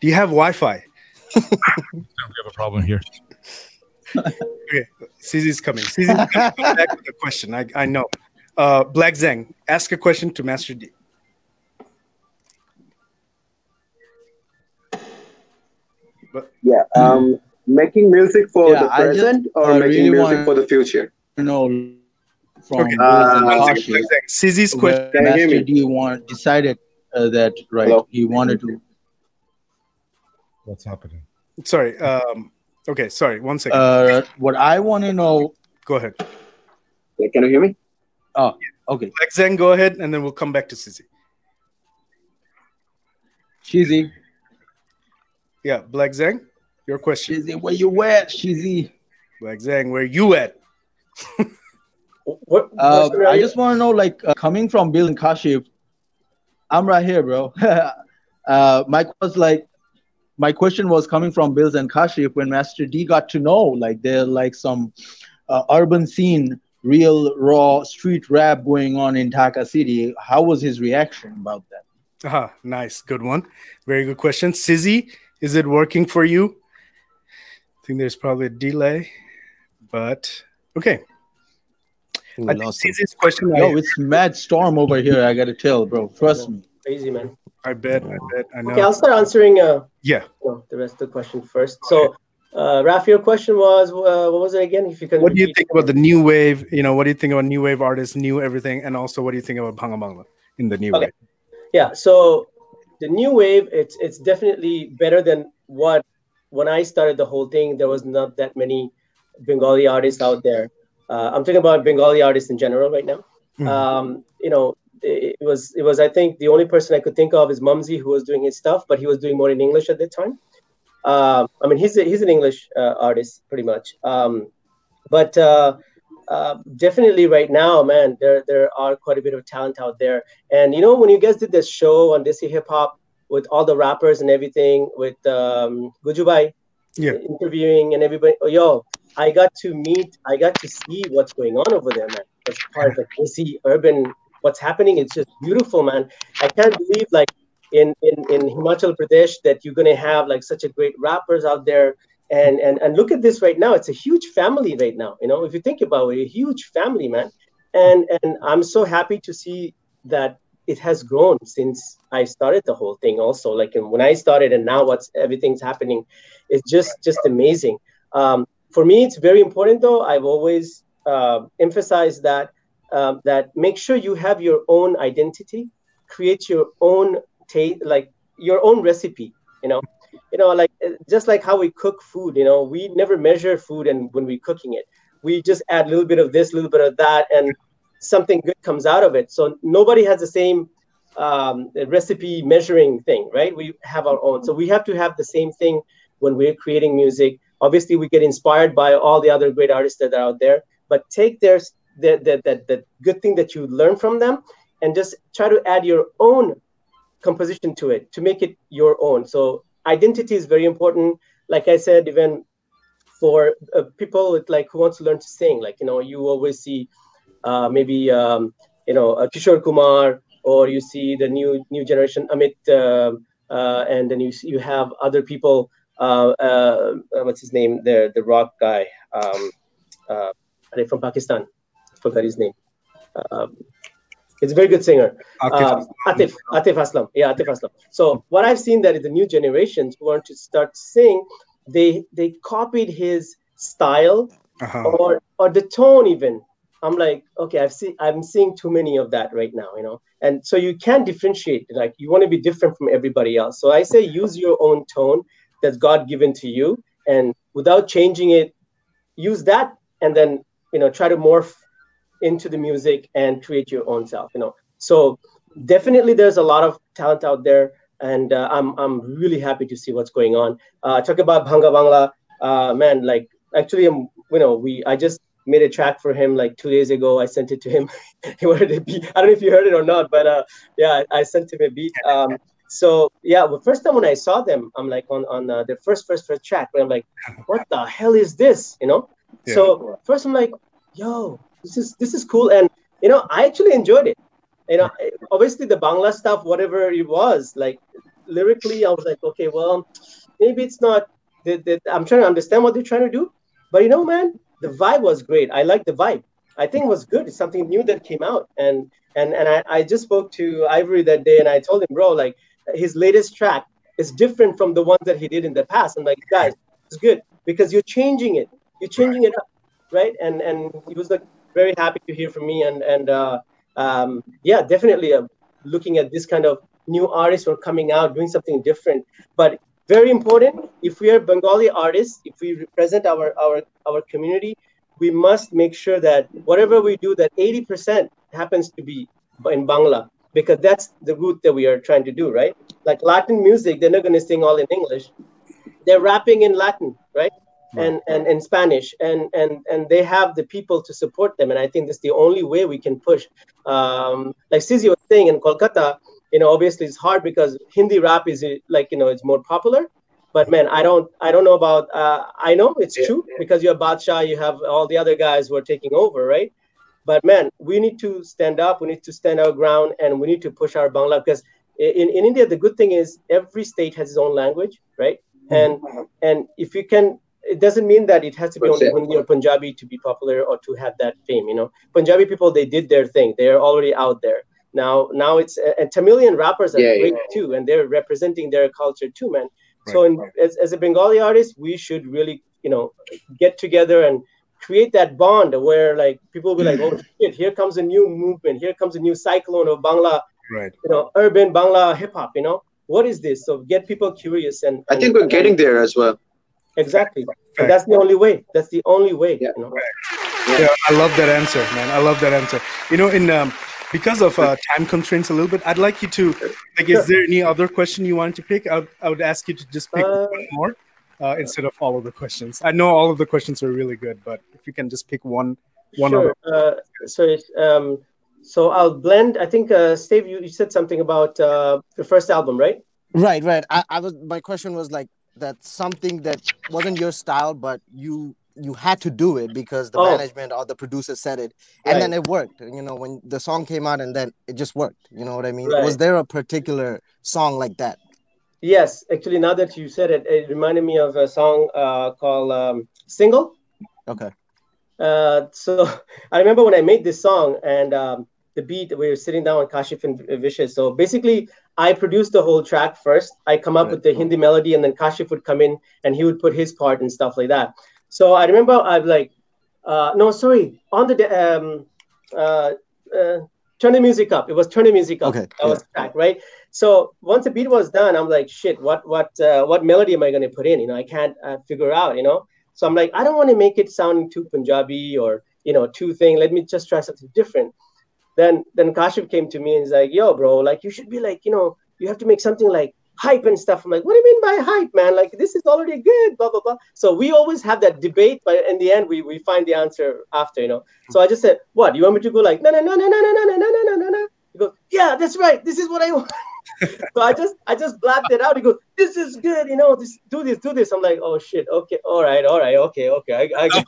do you have Wi-Fi? we have a problem here Okay, Sizzy's coming. Sizzy's gonna come back with a question. I, I know. Uh, Black Zang, ask a question to Master D. Yeah. Um, making music for Yeah, the I just, present or uh, making really music for the future? No, know, from Okay. Bilz Uh, and One second, Kashif, Black Zang. Sizzy's question. where Can you Master? D want, decided uh, that right Hello? he wanted to what's happening Sorry. Um, okay, sorry. One second. uh, what I want to know. go ahead. Yeah, Can you hear me? Oh, okay, Black Zang, go ahead, and then we'll come back to Sizzy. Shizzy, Yeah, Black Zang, your question. Shizzy, where you at, Shizzy? Black Zang, where you at? What, Uh, I just want to know, like, uh, coming from Bill and Kashif, I'm right here, bro. uh, my was like, my question was coming from Bilz and Kashif when Master D got to know, like, they're like some uh, urban scene, real raw street rap going on in Dhaka City. How was his reaction about that? Ah, nice, good one. Very good question. Sizzy, is it working for you? I think there's probably a delay, but okay. We I think lost him. Sizzy's question. Yo, I, it's mad storm over here. I gotta tell, bro. Trust me. crazy, man. I bet, I bet, I know. Okay, I'll start answering uh, yeah, you know, the rest of the question first. So, uh, Raf, your question was, uh, what was it again? If you can what do you think about the new wave? You know, what do you think about new wave artists, new everything, and also what do you think about Bangla in the new Okay. wave? Yeah, so the new wave, it's it's definitely better than what when I started the whole thing. There was not that many Bengali artists out there. Uh, I'm talking about Bengali artists in general right now. Mhm. Um, you know, it, it was it was I think the only person I could think of is Mumzy who was doing his stuff, but he was doing more in English at that time. Um, I mean, he's a, he's an English uh, artist pretty much. Um, but uh, uh, definitely right now, man, there there are quite a bit of talent out there. And you know, when you guys did this show on Desi Hip Hop with all the rappers and everything, with um, Gujubai Yeah. interviewing and everybody, oh, yo, I got to meet, I got to see what's going on over there, man. As part of the Desi urban, what's happening, it's just beautiful, man. I can't believe like in in in Himachal Pradesh that you're gonna have like such a great rappers out there. And and and look at this right now. It's a huge family right now you know if you think about it a huge family man. And and i'm so happy to see that it has grown since i started the whole thing also. Like when i started and now what's everything's happening it's just just amazing. Um, for me it's very important though. I've always uh, emphasized that um, that make sure you have your own identity create your own taste like your own recipe you know? You know like uh, just like how we cook food you know we never measure food and when we're cooking it. We just add a little bit of this a little bit of that and something good comes out of it. So nobody has the same um, recipe measuring thing right? We have our own. So we have to have the same thing when we're creating music. Obviously we get inspired by all the other great artists that are out there but take their the, the, the, the good thing that you learn from them and just try to add your own composition to it to make it your own. So identity is very important. Like i said even for uh, people with, like who wants to learn to sing like you know you always see uh, maybe um, you know uh, kishore kumar or you see the new new generation amit uh, uh, and then you you have other people uh, uh, what's his name? The the rock guy um, uh, from pakistan. Forgot his name. Um, He's a very good singer. Atif Um, Atif, Atif Aslam. Yeah, Atif Aslam. So what I've seen that the new generations who want to start sing, they they copied his style Uh-huh. or or the tone even. I'm like, okay, I've seen I'm seeing too many of that right now, you know. And so you can't differentiate. Like you want to be different from everybody else. So I say use your own tone that's God given to you, and without changing it, use that, and then you know try to morph into the music and create your own self. You know. So definitely, there's a lot of talent out there, and uh, I'm I'm really happy to see what's going on. Uh, talk about Bhanga Bangla, uh, man. Like actually, um, you know, we I just made a track for him like two days ago. I sent it to him. he wanted a beat. I don't know if you heard it or not, but uh, yeah, I sent him a beat. Um, so yeah, the first time when I saw them, I'm like on on uh, the first first first track, where I'm like, what the hell is this? You know. Yeah. So first I'm like, yo, this is this is cool, and you know, I actually enjoyed it. You know, obviously the Bangla stuff, whatever it was, like lyrically, I was like, okay, well, maybe it's not. I'm trying to understand what they're trying to do, but you know, man, the vibe was great. I like the vibe. I think it was good. It's something new that came out, and and and I, I just spoke to Ivory that day, and I told him, bro, like his latest track is different from the ones that he did in the past. I'm like, guys, it's good because you're changing it. You're changing it up, right? And and he was like very happy to hear from me, and and uh, um, yeah, definitely uh, looking at this kind of new artists who are coming out, doing something different. But very important, if we are Bengali artists, if we represent our our our community, we must make sure that whatever we do, that 80% happens to be in Bangla, because that's the route that we are trying to do, right? Like Latin music, they're not going to sing all in English. They're rapping in Latin, right? And, and and Spanish, and and and they have the people to support them, and I think that's the only way we can push. Um, like Sizzy was saying in Kolkata, you know, obviously it's hard because Hindi rap is like you know it's more popular, but man, I don't I don't know about. Uh, I know it's true because you have Badshah, you have all the other guys who are taking over, right? But man, we need to stand up. We need to stand our ground, and we need to push our Bangla because in, in India the good thing is every state has its own language, right? And and if you can it doesn't mean that it has to be only? Hindi or Punjabi to be popular or to have that fame. You know, Punjabi people they did their thing; they are already out there now. Now it's and Tamilian rappers are Yeah, great yeah. too, and they're representing their culture too, man. So, in, as, as a Bengali artist, we should really, you know, get together and create that bond where like people will be like, mm. oh shit, here comes a new movement, here comes a new cyclone of Bangla, Right. you know, urban Bangla hip hop. You know, what is this? So get people curious and I think we're getting there as well. Exactly. And that's the only way. That's the only way. Yeah. You know? Yeah, I love that answer, man. I love that answer. You know, in um, because of uh, time constraints a little bit, I'd like you to like. Is there any other question you wanted to pick? I would, I would ask you to just pick Uh, one more. uh, instead of all of the questions. I know all of the questions are really good, but if you can just pick one, one sure. of Uh, so, um, so I'll blend. I think, uh, Steve, you, you said something about uh, the first album, right? Right, right. I, I was my question was like that something that wasn't your style, but you you had to do it because the Oh. management or the producer said it, and Right. then it worked. You know, when the song came out, and then it just worked. You know what I mean? Right. Was there a particular song like that? Yes, actually, now that you said it, it reminded me of a song uh, called um, "Single." Okay. Uh, so I remember when I made this song and um, the beat, we were sitting down with Kashif and Vicious. So basically, I produced the whole track first. I come up Right. with the Hindi melody, and then Kashif would come in and he would put his part and stuff like that. So I remember I've like, uh, no, sorry, on the um, uh, uh, turn the music up. It was turn the music up. Okay, that was the track, right? So once the beat was done, I'm like, shit, what what uh, what melody am I going to put in? You know, I can't uh, figure out. You know, so I'm like, I don't want to make it sound too Punjabi or you know too thing. Let me just try something different. Then then Kashif came to me and he's like, yo, bro, like you should be like, you know, you have to make something like hype and stuff. I'm like, what do you mean by hype, man? Like this is already good, blah blah blah. So we always have that debate, but in the end, we we find the answer after, you know. So I just said, what? You want me to go like, no no no no no no no no no no no? He goes, yeah, that's right. This is what I want. so I just I just blabbed it out. He goes, this is good, you know. This do this do this. I'm like, oh shit, okay, all right, all right, okay, okay, I, I get.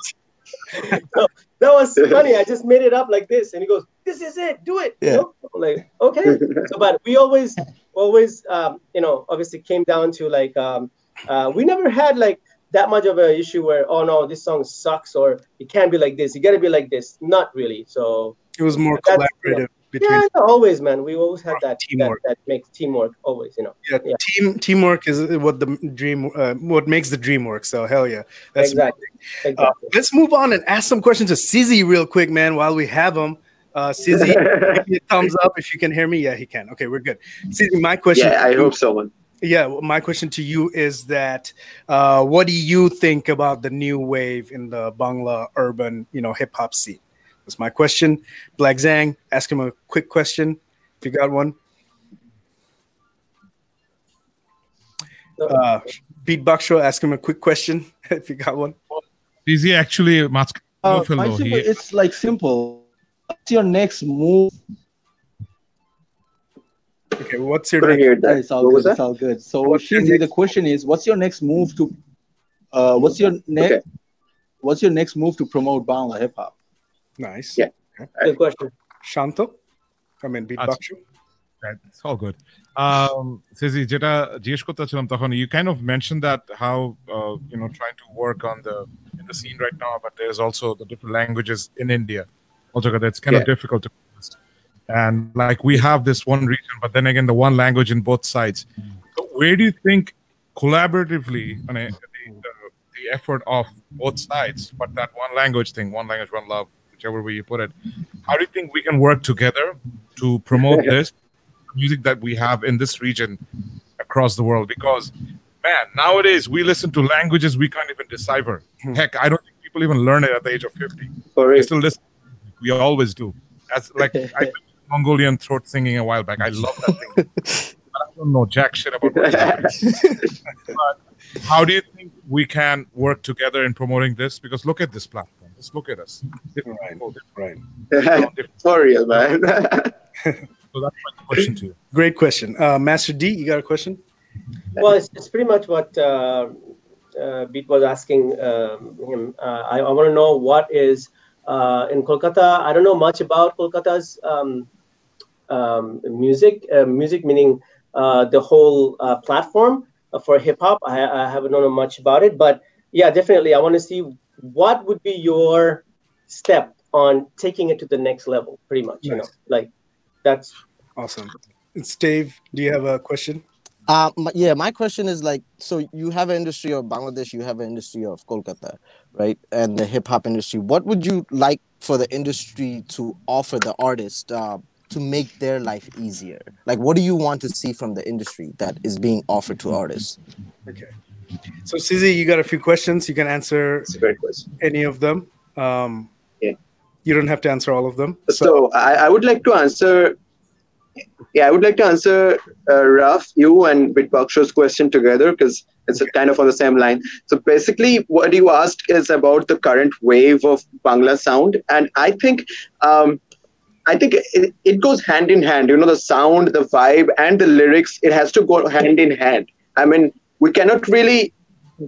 so that was funny. I just made it up like this, and he goes, "This is it. Do it." Yeah. You know? Like, okay. So, but we always, always, um, you know, obviously came down to like, um, uh, we never had like that much of an issue where, oh no, this song sucks, or it can't be like this. You got to be like this. Not really. So It was more That's- collaborative between yeah, yeah, always, man. We always had that that, Teamwork. that makes teamwork always. You know. yeah, Yeah. team teamwork is what the dream uh, what makes the dream work. So hell yeah, that's exactly. Uh, Exactly. let's move on and ask some questions to Sizzy real quick, man. While we have him, uh, Sizzy, give me a thumbs up if you can hear me. Yeah, he can. Okay, we're good. Sizzy, my question. yeah, I you- hope so, man. Yeah, my question to you is that uh, what do you think about the new wave in the Bangla urban, you know, hip hop scene? That's my question. Black Zang, ask him a quick question if you got one. Uh, Beat Baksho, ask him a quick question if you got one. Is he actually mask? Uh, no, my simple, it's like simple what's your next move? Okay, what's your next? That. It's all good. It's all good. So what's the question is, what's your next move to? Uh, what's your next? Okay. What's your next move to promote Bangla hip hop? Nice. Yeah. Okay. Good question. Shanto, come in. beatboxing. That's all good. Um, Sizzy, jeta jish korte chhilam you kind of mentioned that how uh, you know trying to work on the in the scene right now, but there's also the different languages in India. Altogether, it's kind of difficult to and like we have this one region, but then again, the one language in both sides. So where do you think collaboratively, I mean, the, the, the effort of both sides, but that one language thing, one language, one love, whichever way you put it, how do you think we can work together to promote this music that we have in this region across the world? Because man, nowadays we listen to languages we can't even decipher. Hmm. Heck, I don't think people even learn it at the age of 50. For We real. still listen. We always do. That's like I did Mongolian throat singing a while back. I love that thing. But I don't know jack shit about what's. But how do you think we can work together in promoting this? Because look at this platform. Just look at us. Different Right. people, different, Right. different. For real, man. So that's my question to you. Great question. Uh, Master D, you got a question? Well, it's, it's pretty much what uh, uh, Beat was asking um, him. Uh, I, I want to know what is uh, in Kolkata. I don't know much about Kolkata's um, um, music. Uh, music meaning uh, the whole uh, platform for hip hop. I, I haven't known much about it, but yeah, definitely. I want to see what would be your step on taking it to the next level. Pretty much, you know, like that's Awesome. It's Dave. Do you have a question? Uh, my, yeah, my question is like, so you have an industry of Bangladesh, you have an industry of Kolkata, right? And the hip hop industry. What would you like for the industry to offer the artist uh, to make their life easier? Like, what do you want to see from the industry that is being offered to artists? Okay. So, Sizzy, you got a few questions. You can answer It's a great question. any of them. Um, Yeah. You don't have to answer all of them. So I, I would like to answer. Yeah, I would like to answer uh, Raf, you and Beat Baksho's question together because it's a kind of on the same line. So basically, what you asked is about the current wave of Bangla sound, and I think. Um, I think it, it goes hand in hand. You know, the sound, the vibe, and the lyrics, it has to go hand in hand. I mean, we cannot really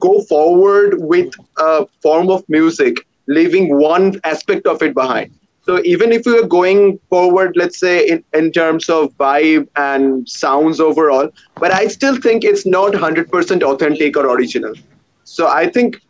go forward with a form of music, leaving one aspect of it behind. So even if we are going forward, let's say in, in terms of vibe and sounds overall, but I still think it's not 100% authentic or original. So I think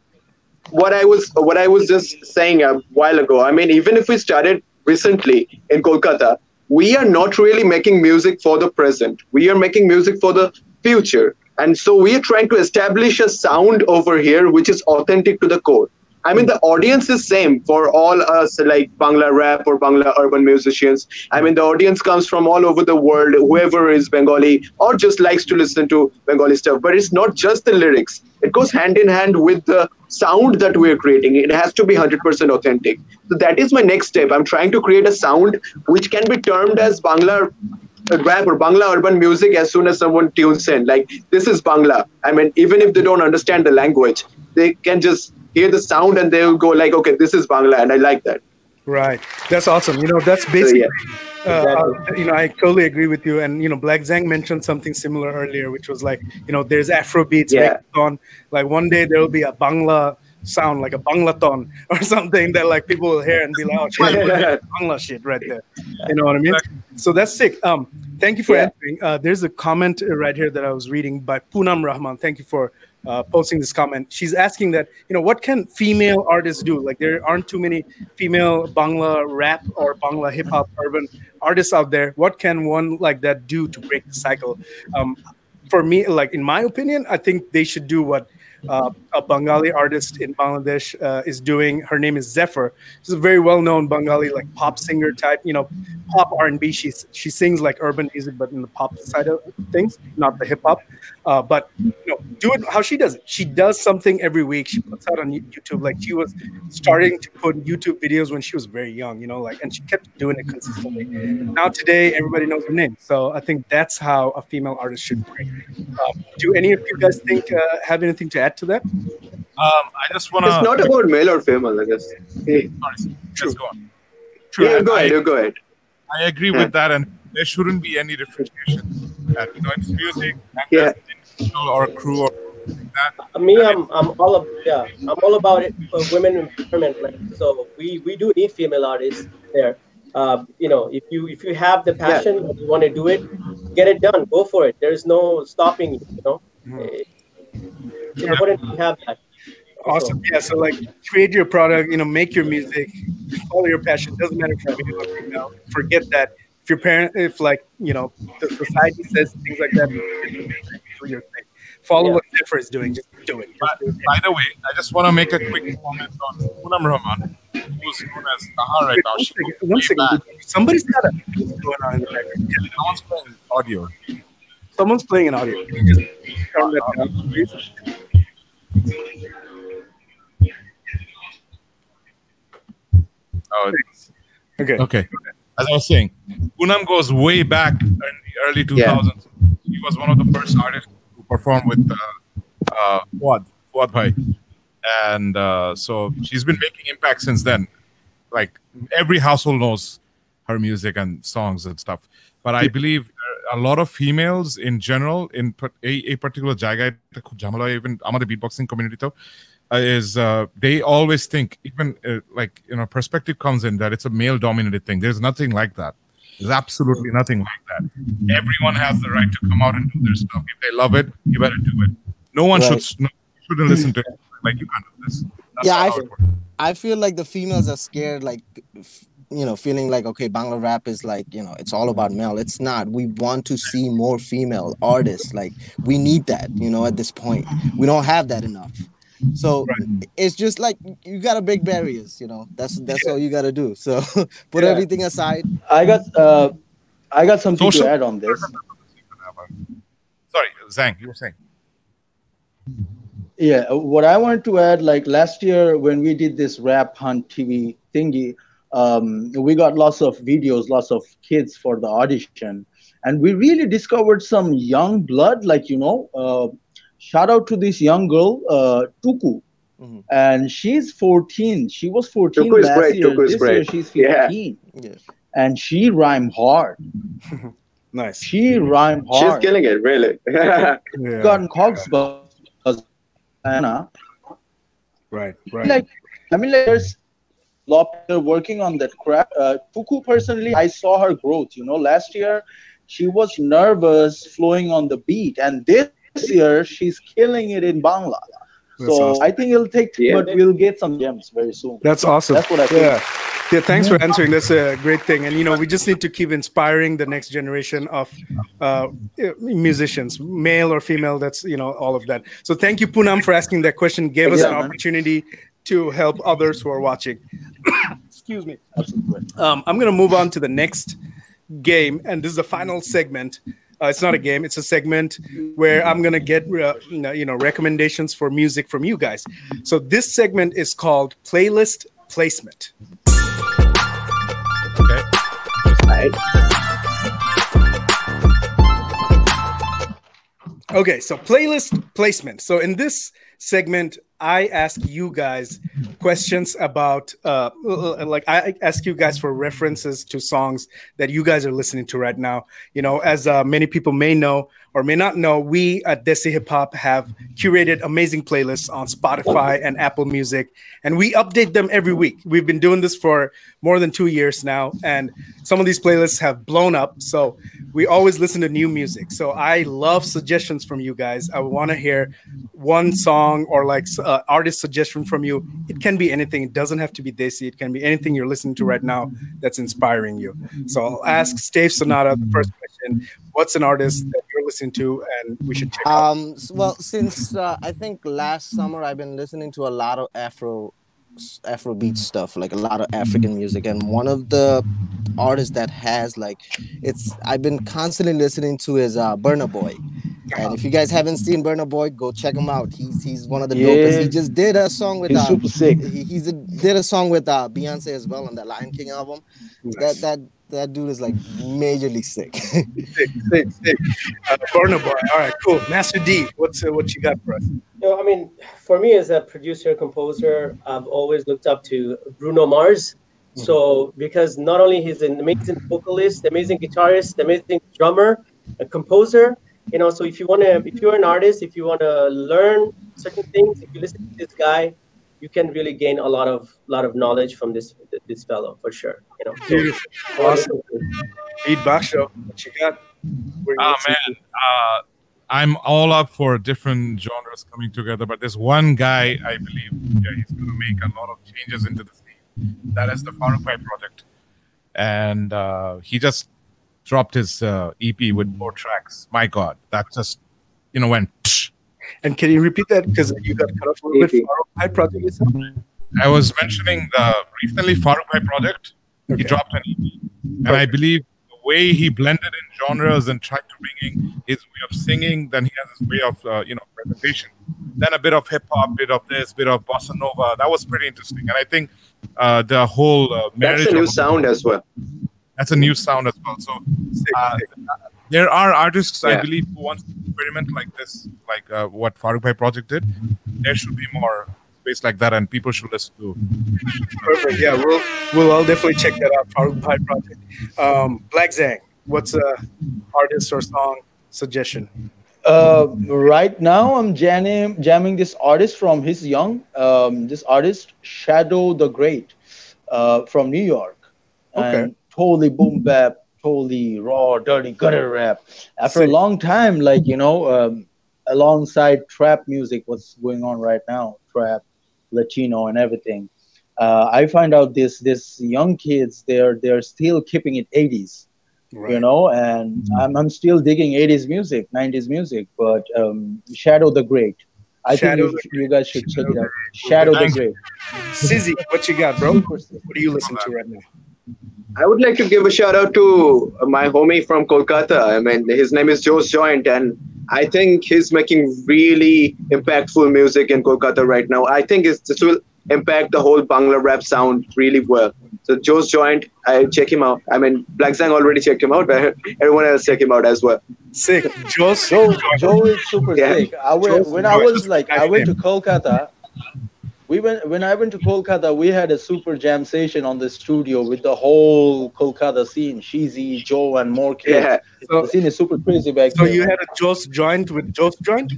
what I was what I was just saying a while ago. I mean, even if we started recently in Kolkata, we are not really making music for the present. We are making music for the future. And so we are trying to establish a sound over here which is authentic to the core. I mean, the audience is same for all us like Bangla rap or Bangla urban musicians. I mean, the audience comes from all over the world, whoever is Bengali or just likes to listen to Bengali stuff. But it's not just the lyrics. It goes hand in hand with the sound that we're creating. It has to be 100% authentic. So that is my next step. I'm trying to create a sound which can be termed as Bangla rap or Bangla urban music as soon as someone tunes in. Like, this is Bangla. I mean, even if they don't understand the language, they can just hear the sound and they'll go like, okay, this is Bangla, and I like that. Right. That's awesome. You know, that's basically, so, yeah. uh, uh, you know, I totally agree with you. And, you know, Black Zang mentioned something similar earlier, which was like, you know, there's Afro beats yeah. on. Like one day there will be a Bangla sound, like a Banglaton or something that like people will hear and be like, oh, shit, Bangla shit right there. You know what I mean? So that's sick. Um, thank you for yeah. answering. Uh, there's a comment right here that I was reading by Poonam Rahman. Thank you for uh, posting this comment. She's asking that you know what can female artists do? Like there aren't too many female Bangla rap or Bangla hip hop urban artists out there. What can one like that do to break the cycle? Um, for me, like in my opinion, I think they should do what uh, a Bengali artist in Bangladesh uh, is doing. Her name is Xefer. She's a very well-known Bengali like pop singer type, you know, pop R&B. She she sings like urban music, but in the pop side of things, not the hip hop. Uh, but you know, do it how she does it. She does something every week. She puts out on YouTube. Like she was starting to put YouTube videos when she was very young, you know, like and she kept doing it consistently. Now today, everybody knows her name. So I think that's how a female artist should break. Um, do any of you guys think uh, have anything to add to that? Um, I just want to. It's not about male or female, I guess. Hey. Sorry, True. go on. True. Yeah, go ahead. go ahead. I agree yeah. with that, and there shouldn't be any differentiation. That you know, it's music, yeah. or crew or that. Me, I'm, I'm all of, yeah, I'm all about it for women empowerment. So we, we do need female artists there. Uh, you know, if you if you have the passion, yeah. you want to do it, get it done. Go for it. There's no stopping you. You know, it's important have that. Awesome. Yeah. So like create your product, you know, make your music, follow your passion. Doesn't matter if you're female or female. Forget that. If your parent, if like, you know, the society says things like that, do your thing. Follow yeah. what Xefer is doing. Just do it. Just do it. By the way, I just want to make a quick comment on Poonam Rahman, who's known as Taha right now. One second. One second. Somebody's got a going on in the background. Yeah, someone's playing audio. Someone's playing an audio. Just turn that down, please? Oh, okay. Okay. As I was saying, Poonam goes way back in the early 2000s. Yeah. He was one of the first artists to perform with uh, uh, Fuad, Fuad Bhai. And uh, so she's been making impact since then. Like every household knows her music and songs and stuff. But I believe a lot of females in general, in a, a particular জায়গায় even আমাদের beatboxing community though, uh, is uh, they always think even uh, like you know perspective comes in that it's a male dominated thing there's nothing like that there's absolutely nothing like that everyone has the right to come out and do their stuff if they love it you better do it no one right. should no, shouldn't listen to it like you can't do this That's yeah I, I feel like the females are scared like you know feeling like okay bangla rap is like you know it's all about male it's not we want to see more female artists like we need that you know at this point we don't have that enough so right. it's just like you gotta break barriers, you know. That's that's yeah. all you gotta do. So put yeah. everything aside. I got uh I got something Social- to add on this. Sorry, Zang, you were saying. Yeah, what I wanted to add, like last year when we did this rap hunt TV thingy, um, we got lots of videos, lots of kids for the audition, and we really discovered some young blood, like you know, uh, shout out to this young girl, uh, Tuku. Mhm. And she's 14. She was 14 Tuku is last great, year. Tuku is this year she's Yeah. 15. Yeah. And she rhymed hard. Nice. She rhymed hard. She's killing it, really. Yeah. gotten cogs buzz Anna. Right. Right. Like I mean like there's a lot of working on that crap. Uh Tuku personally I saw her growth, you know. Last year she was nervous flowing on the beat and this year she's killing it in Bangla. That's so awesome. I think it'll take Yeah. but we'll get some gems very soon. That's awesome. That's what I think. Yeah. Yeah, thanks for answering. That's a great thing. And you know, we just need to keep inspiring the next generation of uh, musicians, male or female. That's you know all of that. So thank you, Poonam, for asking that question. Gave us Yeah, an man. opportunity to help others who are watching. Excuse me. Um, I'm going to move on to the next game, and this is the final segment. Uh, it's not a game; it's a segment where I'm going to get uh, you know, you know recommendations for music from you guys. So this segment is called playlist placement. Okay. Okay, so playlist placement. So in this segment, I ask you guys questions about, uh, like I ask you guys for references to songs that you guys are listening to right now. You know, as uh, many people may know or may not know, we at Desi Hip Hop have curated amazing playlists on Spotify and Apple Music, and we update them every week. We've been doing this for more than two years now, and some of these playlists have blown up. So we always listen to new music. So I love suggestions from you guys. I want to hear one song or like uh, artist suggestion from you. It can be anything. It doesn't have to be Desi. It can be anything you're listening to right now that's inspiring you. So I'll ask Stave Sonata the first question. What's an artist that you're listening to and we should check? Um, s- well, since uh, I think last summer I've been listening to a lot of Afro Afrobeat stuff, like a lot of African music, and one of the artists that has like it's I've been constantly listening to is uh, Burna Boy. And if you guys haven't seen Burna Boy, go check him out. He's he's one of the dopest. Yeah. He just did a song with He's uh, super sick. he he's a, did a song with uh, Beyonce as well on that Lion King album. That that that dude is like majorly sick. Sick, sick, sick. Uh, Burna Boy. All right, cool. Master D, what's uh, what you got for us? You know, I mean, for me as a producer composer, I've always looked up to Bruno Mars. So because not only he's an amazing vocalist, amazing guitarist, amazing drummer, a composer, you know. So if you want to, if you're an artist, if you want to learn certain things, if you listen to this guy, you can really gain a lot of lot of knowledge from this this fellow for sure. You know. So, Beautiful. Awesome. Beat Baksho, what you got? Where Oh listening man, uh, I'm all up for different genres coming together, but there's one guy I believe yeah, he's going to make a lot of changes into the scene. That is the Farooq Bhai project, and uh, he just dropped his uh, EP with four tracks. My God, that just you know went. tsh. And can you repeat that because you got cut off a little bit? EP. Farooq Bhai project you? I was mentioning the recently Farooq Bhai project. Okay. He dropped an EP, and I believe the way he blended in genres and tried to bring in his way of singing, then he has his way of uh, you know presentation. Then a bit of hip hop, bit of this, bit of bossa nova. That was pretty interesting, and I think uh, the whole uh, marriage. That's a new of- sound as well. that's a new sound as well. So uh, there are artists, I believe, who want to experiment like this, like uh, what Farooq Bhai project did. There should be more space like that, and people should listen to. Perfect. Yeah, we'll we'll all definitely check that out. Farooq Bhai project. Um, Black Zang, what's a artist or song suggestion? Uh, right now, I'm jamming jamming this artist from his young. Um, this artist Shadow the Great, uh, from New York. Okay. And totally boom bap, totally raw, dirty gutter rap. After a long time, like you know, um, alongside trap music, what's going on right now, trap, Latino, and everything. Uh, I find out this this young kids they're they're still keeping it 80s you know and I'm, I'm still digging 80s music 90s music but um, shadow the great i Shadow think you, you guys should check Shadow it out shadow the great Sizzy, what you got, bro? What do you listen to right now? I would like to give a shout out to my homie from Kolkata. I mean, his name is Joe's Joint, and I think he's making really impactful music in Kolkata right now. I think it's, this will impact the whole Bangla rap sound really well. So Joe's Joint, I check him out. I mean, Black Zang already checked him out, but everyone else check him out as well. Sick. Joe's Joe, Joe is super Yeah. sick. I went, when I was like, I went to Kolkata. We went when I went to Kolkata. We had a super jam session on the studio with the whole Kolkata scene. Sheezy, Joe, and more kids. Yeah. So, The scene is super crazy back so there. you had a Joe's joint with Joe's joint?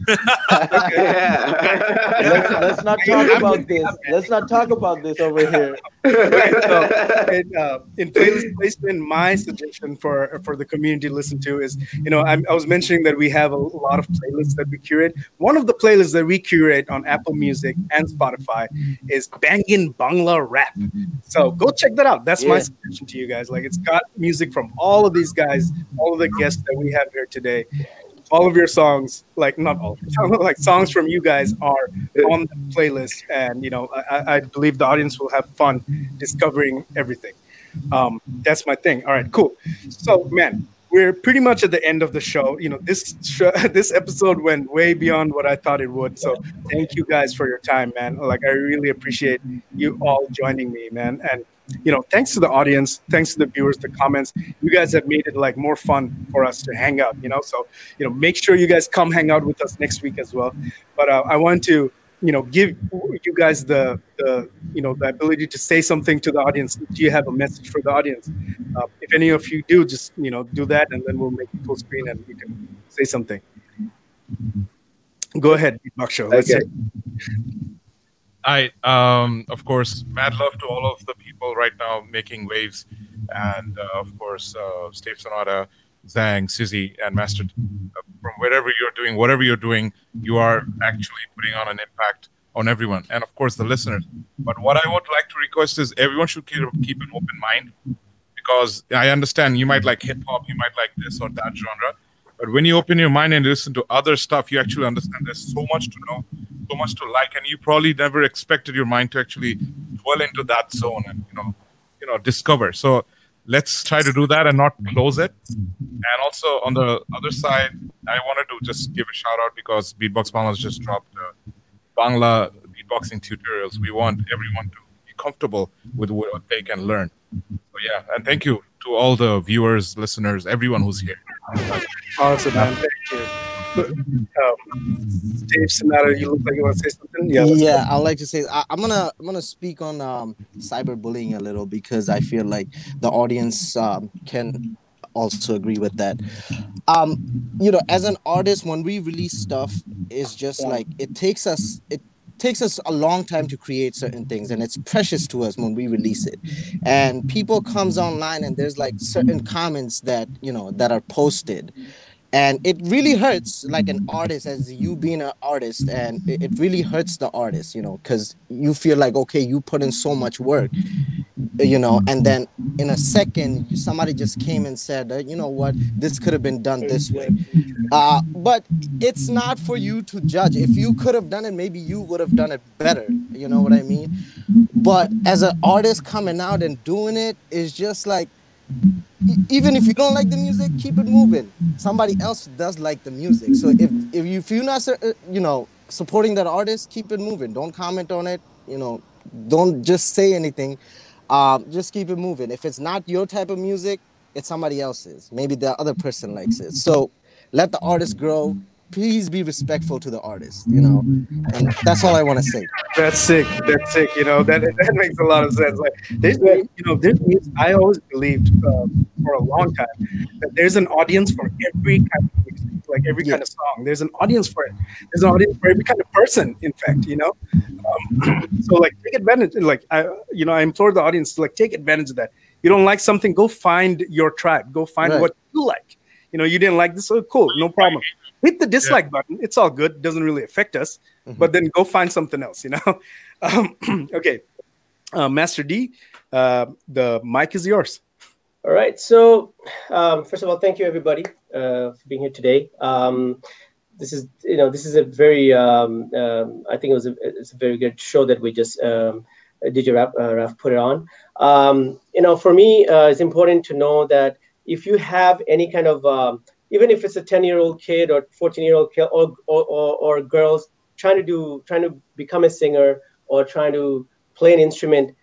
yeah. let's, let's not talk I'm about this. Let's not talk about this over here. right. So, in, uh, in playlist placement, my suggestion for for the community to listen to is, you know, I'm, I was mentioning that we have a lot of playlists that we curate. One of the playlists that we curate on Apple Music and Spotify is Bangin Bangla Rap. So go check that out. That's my suggestion to you guys. Like, it's got music from all of these guys, all of the guests that we have here today. All of your songs, like not all, like songs from you guys are on the playlist, and you know, I, I believe the audience will have fun discovering everything. Um, that's my thing. All right, cool. So, man, we're pretty much at the end of the show. You know, this this episode went way beyond what I thought it would. So, thank you guys for your time, man. Like, I really appreciate you all joining me, man. And you know, thanks to the audience, thanks to the viewers, the comments. You guys have made it like more fun for us to hang out. You know, so you know, make sure you guys come hang out with us next week as well. But uh, I want to you know give you guys the the you know the ability to say something to the audience do you have a message for the audience uh, if any of you do just you know do that and then we'll make it full screen and you can say something go ahead show let's Okay. I, um, of course, mad love to all of the people right now making waves, and uh, of course, uh, Steve Sonata, Zang, Sizzy, and Master. Uh, from wherever you're doing, whatever you're doing, you are actually putting on an impact on everyone, and of course, the listeners. But what I would like to request is everyone should keep, keep an open mind, because I understand you might like hip hop, you might like this or that genre, but when you open your mind and listen to other stuff, you actually understand there's so much to know, so much to like, and you probably never expected your mind to actually dwell into that zone and you know, you know, discover. So let's try to do that and not close it. And also on the other side, I wanted to just give a shout out because Beatbox Bangla just dropped uh, Bangla beatboxing tutorials. We want everyone to be comfortable with what they can learn. So yeah, and thank you to all the viewers, listeners, everyone who's here. Awesome man thank you um, Dave Sonata, you look like you want to say something. Yeah, yeah, I'd like to say I, I'm gonna I'm gonna speak on um, cyberbullying a little because I feel like the audience um, can also agree with that. Um, you know, as an artist, when we release stuff, it's just like it takes us it takes us a long time to create certain things and it's precious to us when we release it. And people comes online and there's like certain comments that you know that are posted and it really hurts like an artist as you being an artist and it, really hurts the artist you know because you feel like okay you put in so much work you know and then in a second somebody just came and said you know what? This could have been done this way. Uh, but it's not for you to judge. If you could have done it maybe you would have done it better. You know what i mean? But as an artist coming out and doing it is just like even if you don't like the music, keep it moving. Somebody else does like the music. So if if you you're not uh, you know supporting that artist, keep it moving. Don't comment on it. You know, don't just say anything. Um, just keep it moving. If it's not your type of music, it's somebody else's. Maybe the other person likes it. So let the artist grow. Please be respectful to the artist. You know, and that's all I want to say. That's sick. That's sick. You know that that makes a lot of sense. Like there's, you know, there's. I always believed uh, for a long time that there's an audience for every kind of music, like every kind of song. There's an audience for it. There's an audience for every kind of person. In fact, you know. Um, so like take advantage. Like I, you know, I implore the audience to like take advantage of that. You don't like something, go find your tribe. Go find Right. what you like. You know, you didn't like this. Oh, cool, no problem. Hit the dislike button. It's all good. Doesn't really affect us. But then go find something else. You know. Um, okay, uh, Master D, uh, the mic is yours. All right. So, um, first of all, thank you everybody uh, for being here today. Um, this is, you know, this is a very, um, um, I think it was a, it's a very good show that we just um, did your rap, uh, Raf put it on. Um, you know, for me, uh, it's important to know that if you have any kind of, um, even if it's a 10 year old kid or 14 year old kid or, or, or, or girls trying to do, trying to become a singer or trying to play an instrument,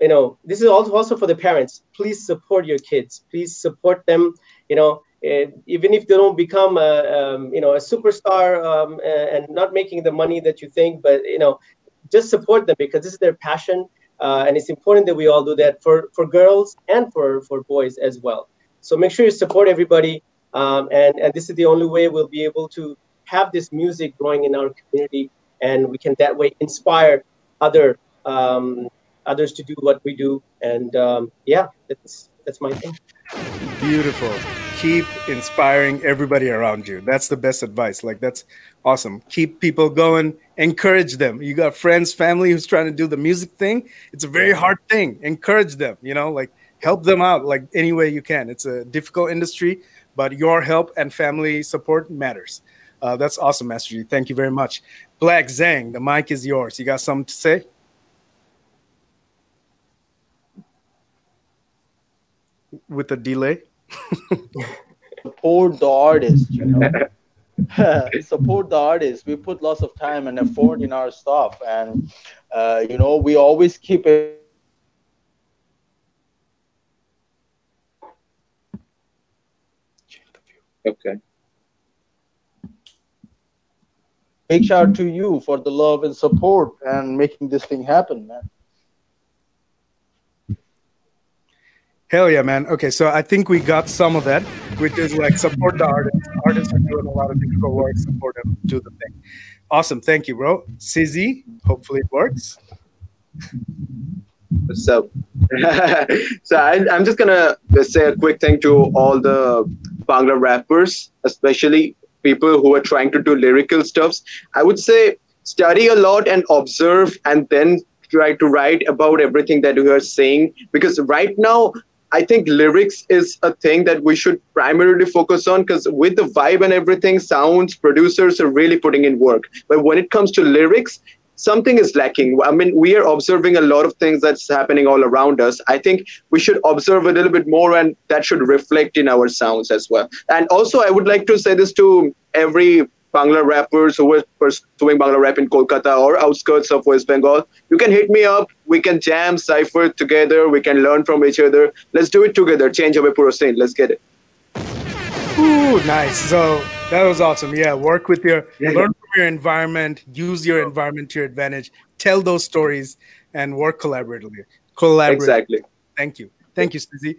you know, this is also for the parents. Please support your kids. Please support them. You know, even if they don't become a um, you know a superstar um, and not making the money that you think, but you know, just support them because this is their passion, uh, and it's important that we all do that for for girls and for for boys as well. So make sure you support everybody, um, and and this is the only way we'll be able to have this music growing in our community, and we can that way inspire other um, others to do what we do. And um, yeah, that's that's my thing. Beautiful. Keep inspiring everybody around you. That's the best advice. Like that's awesome. Keep people going. Encourage them. You got friends, family who's trying to do the music thing. It's a very hard thing. Encourage them. You know, like help them out like any way you can. It's a difficult industry, but your help and family support matters. Uh, that's awesome, Master G. Thank you very much. Black Zang, the mic is yours. You got something to say? with a delay. support the artist, you know. support the artist. We put lots of time and effort in our stuff, and uh, you know, we always keep it. Okay. Big shout out to you for the love and support and making this thing happen, man. Hell yeah, man. Okay, so I think we got some of that, which is like support the artists. Artists are doing a lot of difficult work, support them, do the thing. Awesome. Thank you, bro. Sizzy, hopefully it works. So, so I, I'm just gonna say a quick thing to all the Bangla rappers, especially people who are trying to do lyrical stuffs. I would say study a lot and observe, and then try to write about everything that you are saying. Because right now, I think lyrics is a thing that we should primarily focus on because with the vibe and everything, sounds, producers are really putting in work. But when it comes to lyrics, something is lacking. I mean, we are observing a lot of things that's happening all around us. I think we should observe a little bit more, and that should reflect in our sounds as well. And also, I would like to say this to every Bangla rappers who are pursuing Bangla rap in Kolkata or outskirts of West Bengal, you can hit me up. We can jam, cipher together. We can learn from each other. Let's do it together. Change our puro scene. Let's get it. Ooh, nice. So that was awesome. Yeah, work with your, yeah. learn from your environment, use your environment to your advantage, tell those stories, and work collaboratively. Collaborate. Exactly. Thank you. Thank you, Sizzy.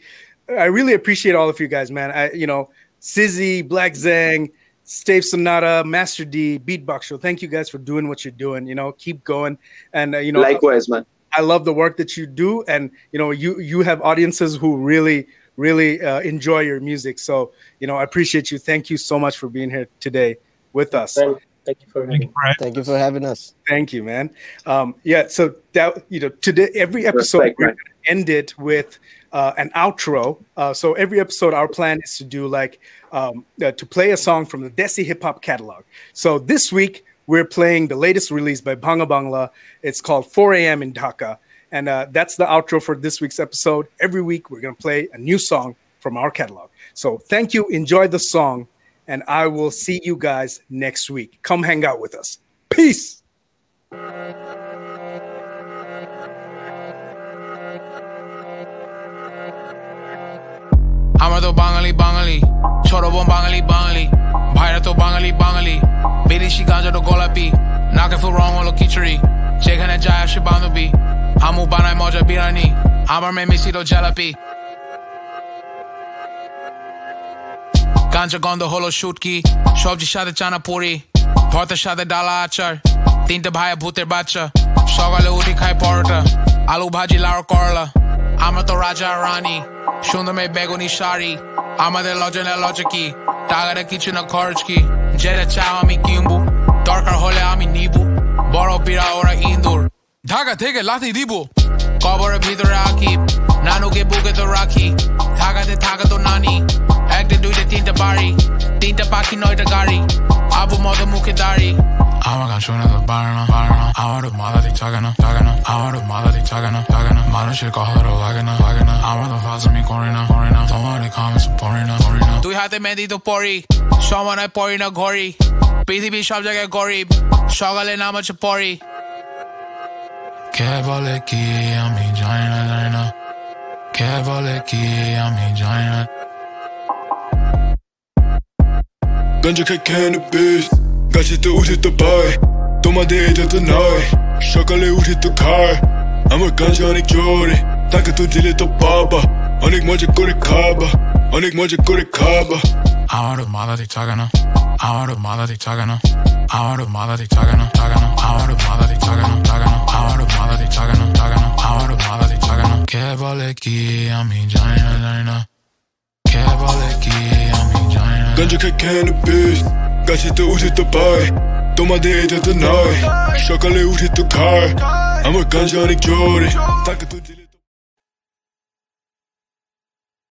I really appreciate all of you guys, man. I, you know, Sizzy, Black Zang, Stave Sonata, Master D, Beat Baksho. Thank you guys for doing what you're doing. You know, keep going. And uh, you know, likewise, man. I love the work that you do, and you know, you you have audiences who really really uh, enjoy your music. So you know, I appreciate you. Thank you so much for being here today with us. Thank you for having. Thank you for having us. Thank you, man. Um, yeah. So that you know, today every episode Respect, we're gonna end it with uh, an outro. Uh, so every episode, our plan is to do like um, uh, to play a song from the Desi hip hop catalog. So this week we're playing the latest release by Bhanga Bangla. It's called 4 a.m. in Dhaka, and uh, that's the outro for this week's episode. Every week we're gonna play a new song from our catalog. So thank you. Enjoy the song, and I will see you guys next week. Come hang out with us. Peace. আমরা তো বাঙালি বাঙালি সরবম বাঙালি বাঙালি ভাইরা তো বাঙালি বাঙালি বিদেশি গাঁজাটো গোলাপি নাকে ফুল রং হলো খিচুড়ি যেখানে যায় আসে বান্ধবী আমু বানায় মজা বিরিয়ানি আমার মেয়ে মিশিল জালাপি গাঞ্জা গন্ধ হলো শুটকি সবজির সাথে চানা পড়ি ভর্তের সাথে ডালা আচার তিনটে ভাইয়া ভূতের বাচ্চা সকালে উঠি খায় পরোটা আলু ভাজি লাউ করলা আমরা তো রাজা রানী সুন্দর মেয়ে বেগুনি শাড়ি আমাদের লজনে লজে কি টাকাটা কিছু না খরচ কি যেটা চাও আমি কিনবো দরকার হলে আমি নিব বড় বিড়া ওরা ইন্দুর ঢাকা থেকে লাথি দিব। কবরের ভিতরে আঁকি নানুকে বুকে তো রাখি। ঢাকাতে থাকা তো নানি, একটা, দুইটা, তিনটা বাড়ি, তিনটা পাখি, নয়টা গাড়ি, আবু মদ মুখে দাড়ি। আমার গান শোনা তো পারে না পারে না। আমারও মাথা ঠিক থাকে না থাকে না। আমারও মাথা ঠিক থাকে না। থাকে মানুষের কথারও লাগে না লাগে না। আমার তো ফাজমি করে না করে না। তোমার কমেন্টস পড়ে না পড়ে না। তুই হাতে মেহেদি তো পড়ি সমানায় পড়ি না ঘড়ি। পৃথিবীর সব জায়গায় গরিব, সকালে নামাজ পড়ি। Che vuole chi a mi join Che vuole chi a mi join Ganja ka cannabis Gashi to ushi to pai, Toma de age of the night. Shakale ushi to car I'm a ganja on a jore Taka to dile to baba Onik moja kore kaba. Øjne ikke måtte gå det kopper Arbejder du meget af de takkerne? Arbejder du meget af de takkerne? to du meget af de takkerne? Takkerne to du meget af de takkerne? Takkerne to du meget af de takkerne? Takkerne to du meget af de takkerne? Kæbole giver min jina jina Kæbole giver min jina Ganja kan cannabis Ganja det ud i Dubai Dummer ikke det nej Chokolade ud i Dubai Amerikansk har de gjort det Takker du det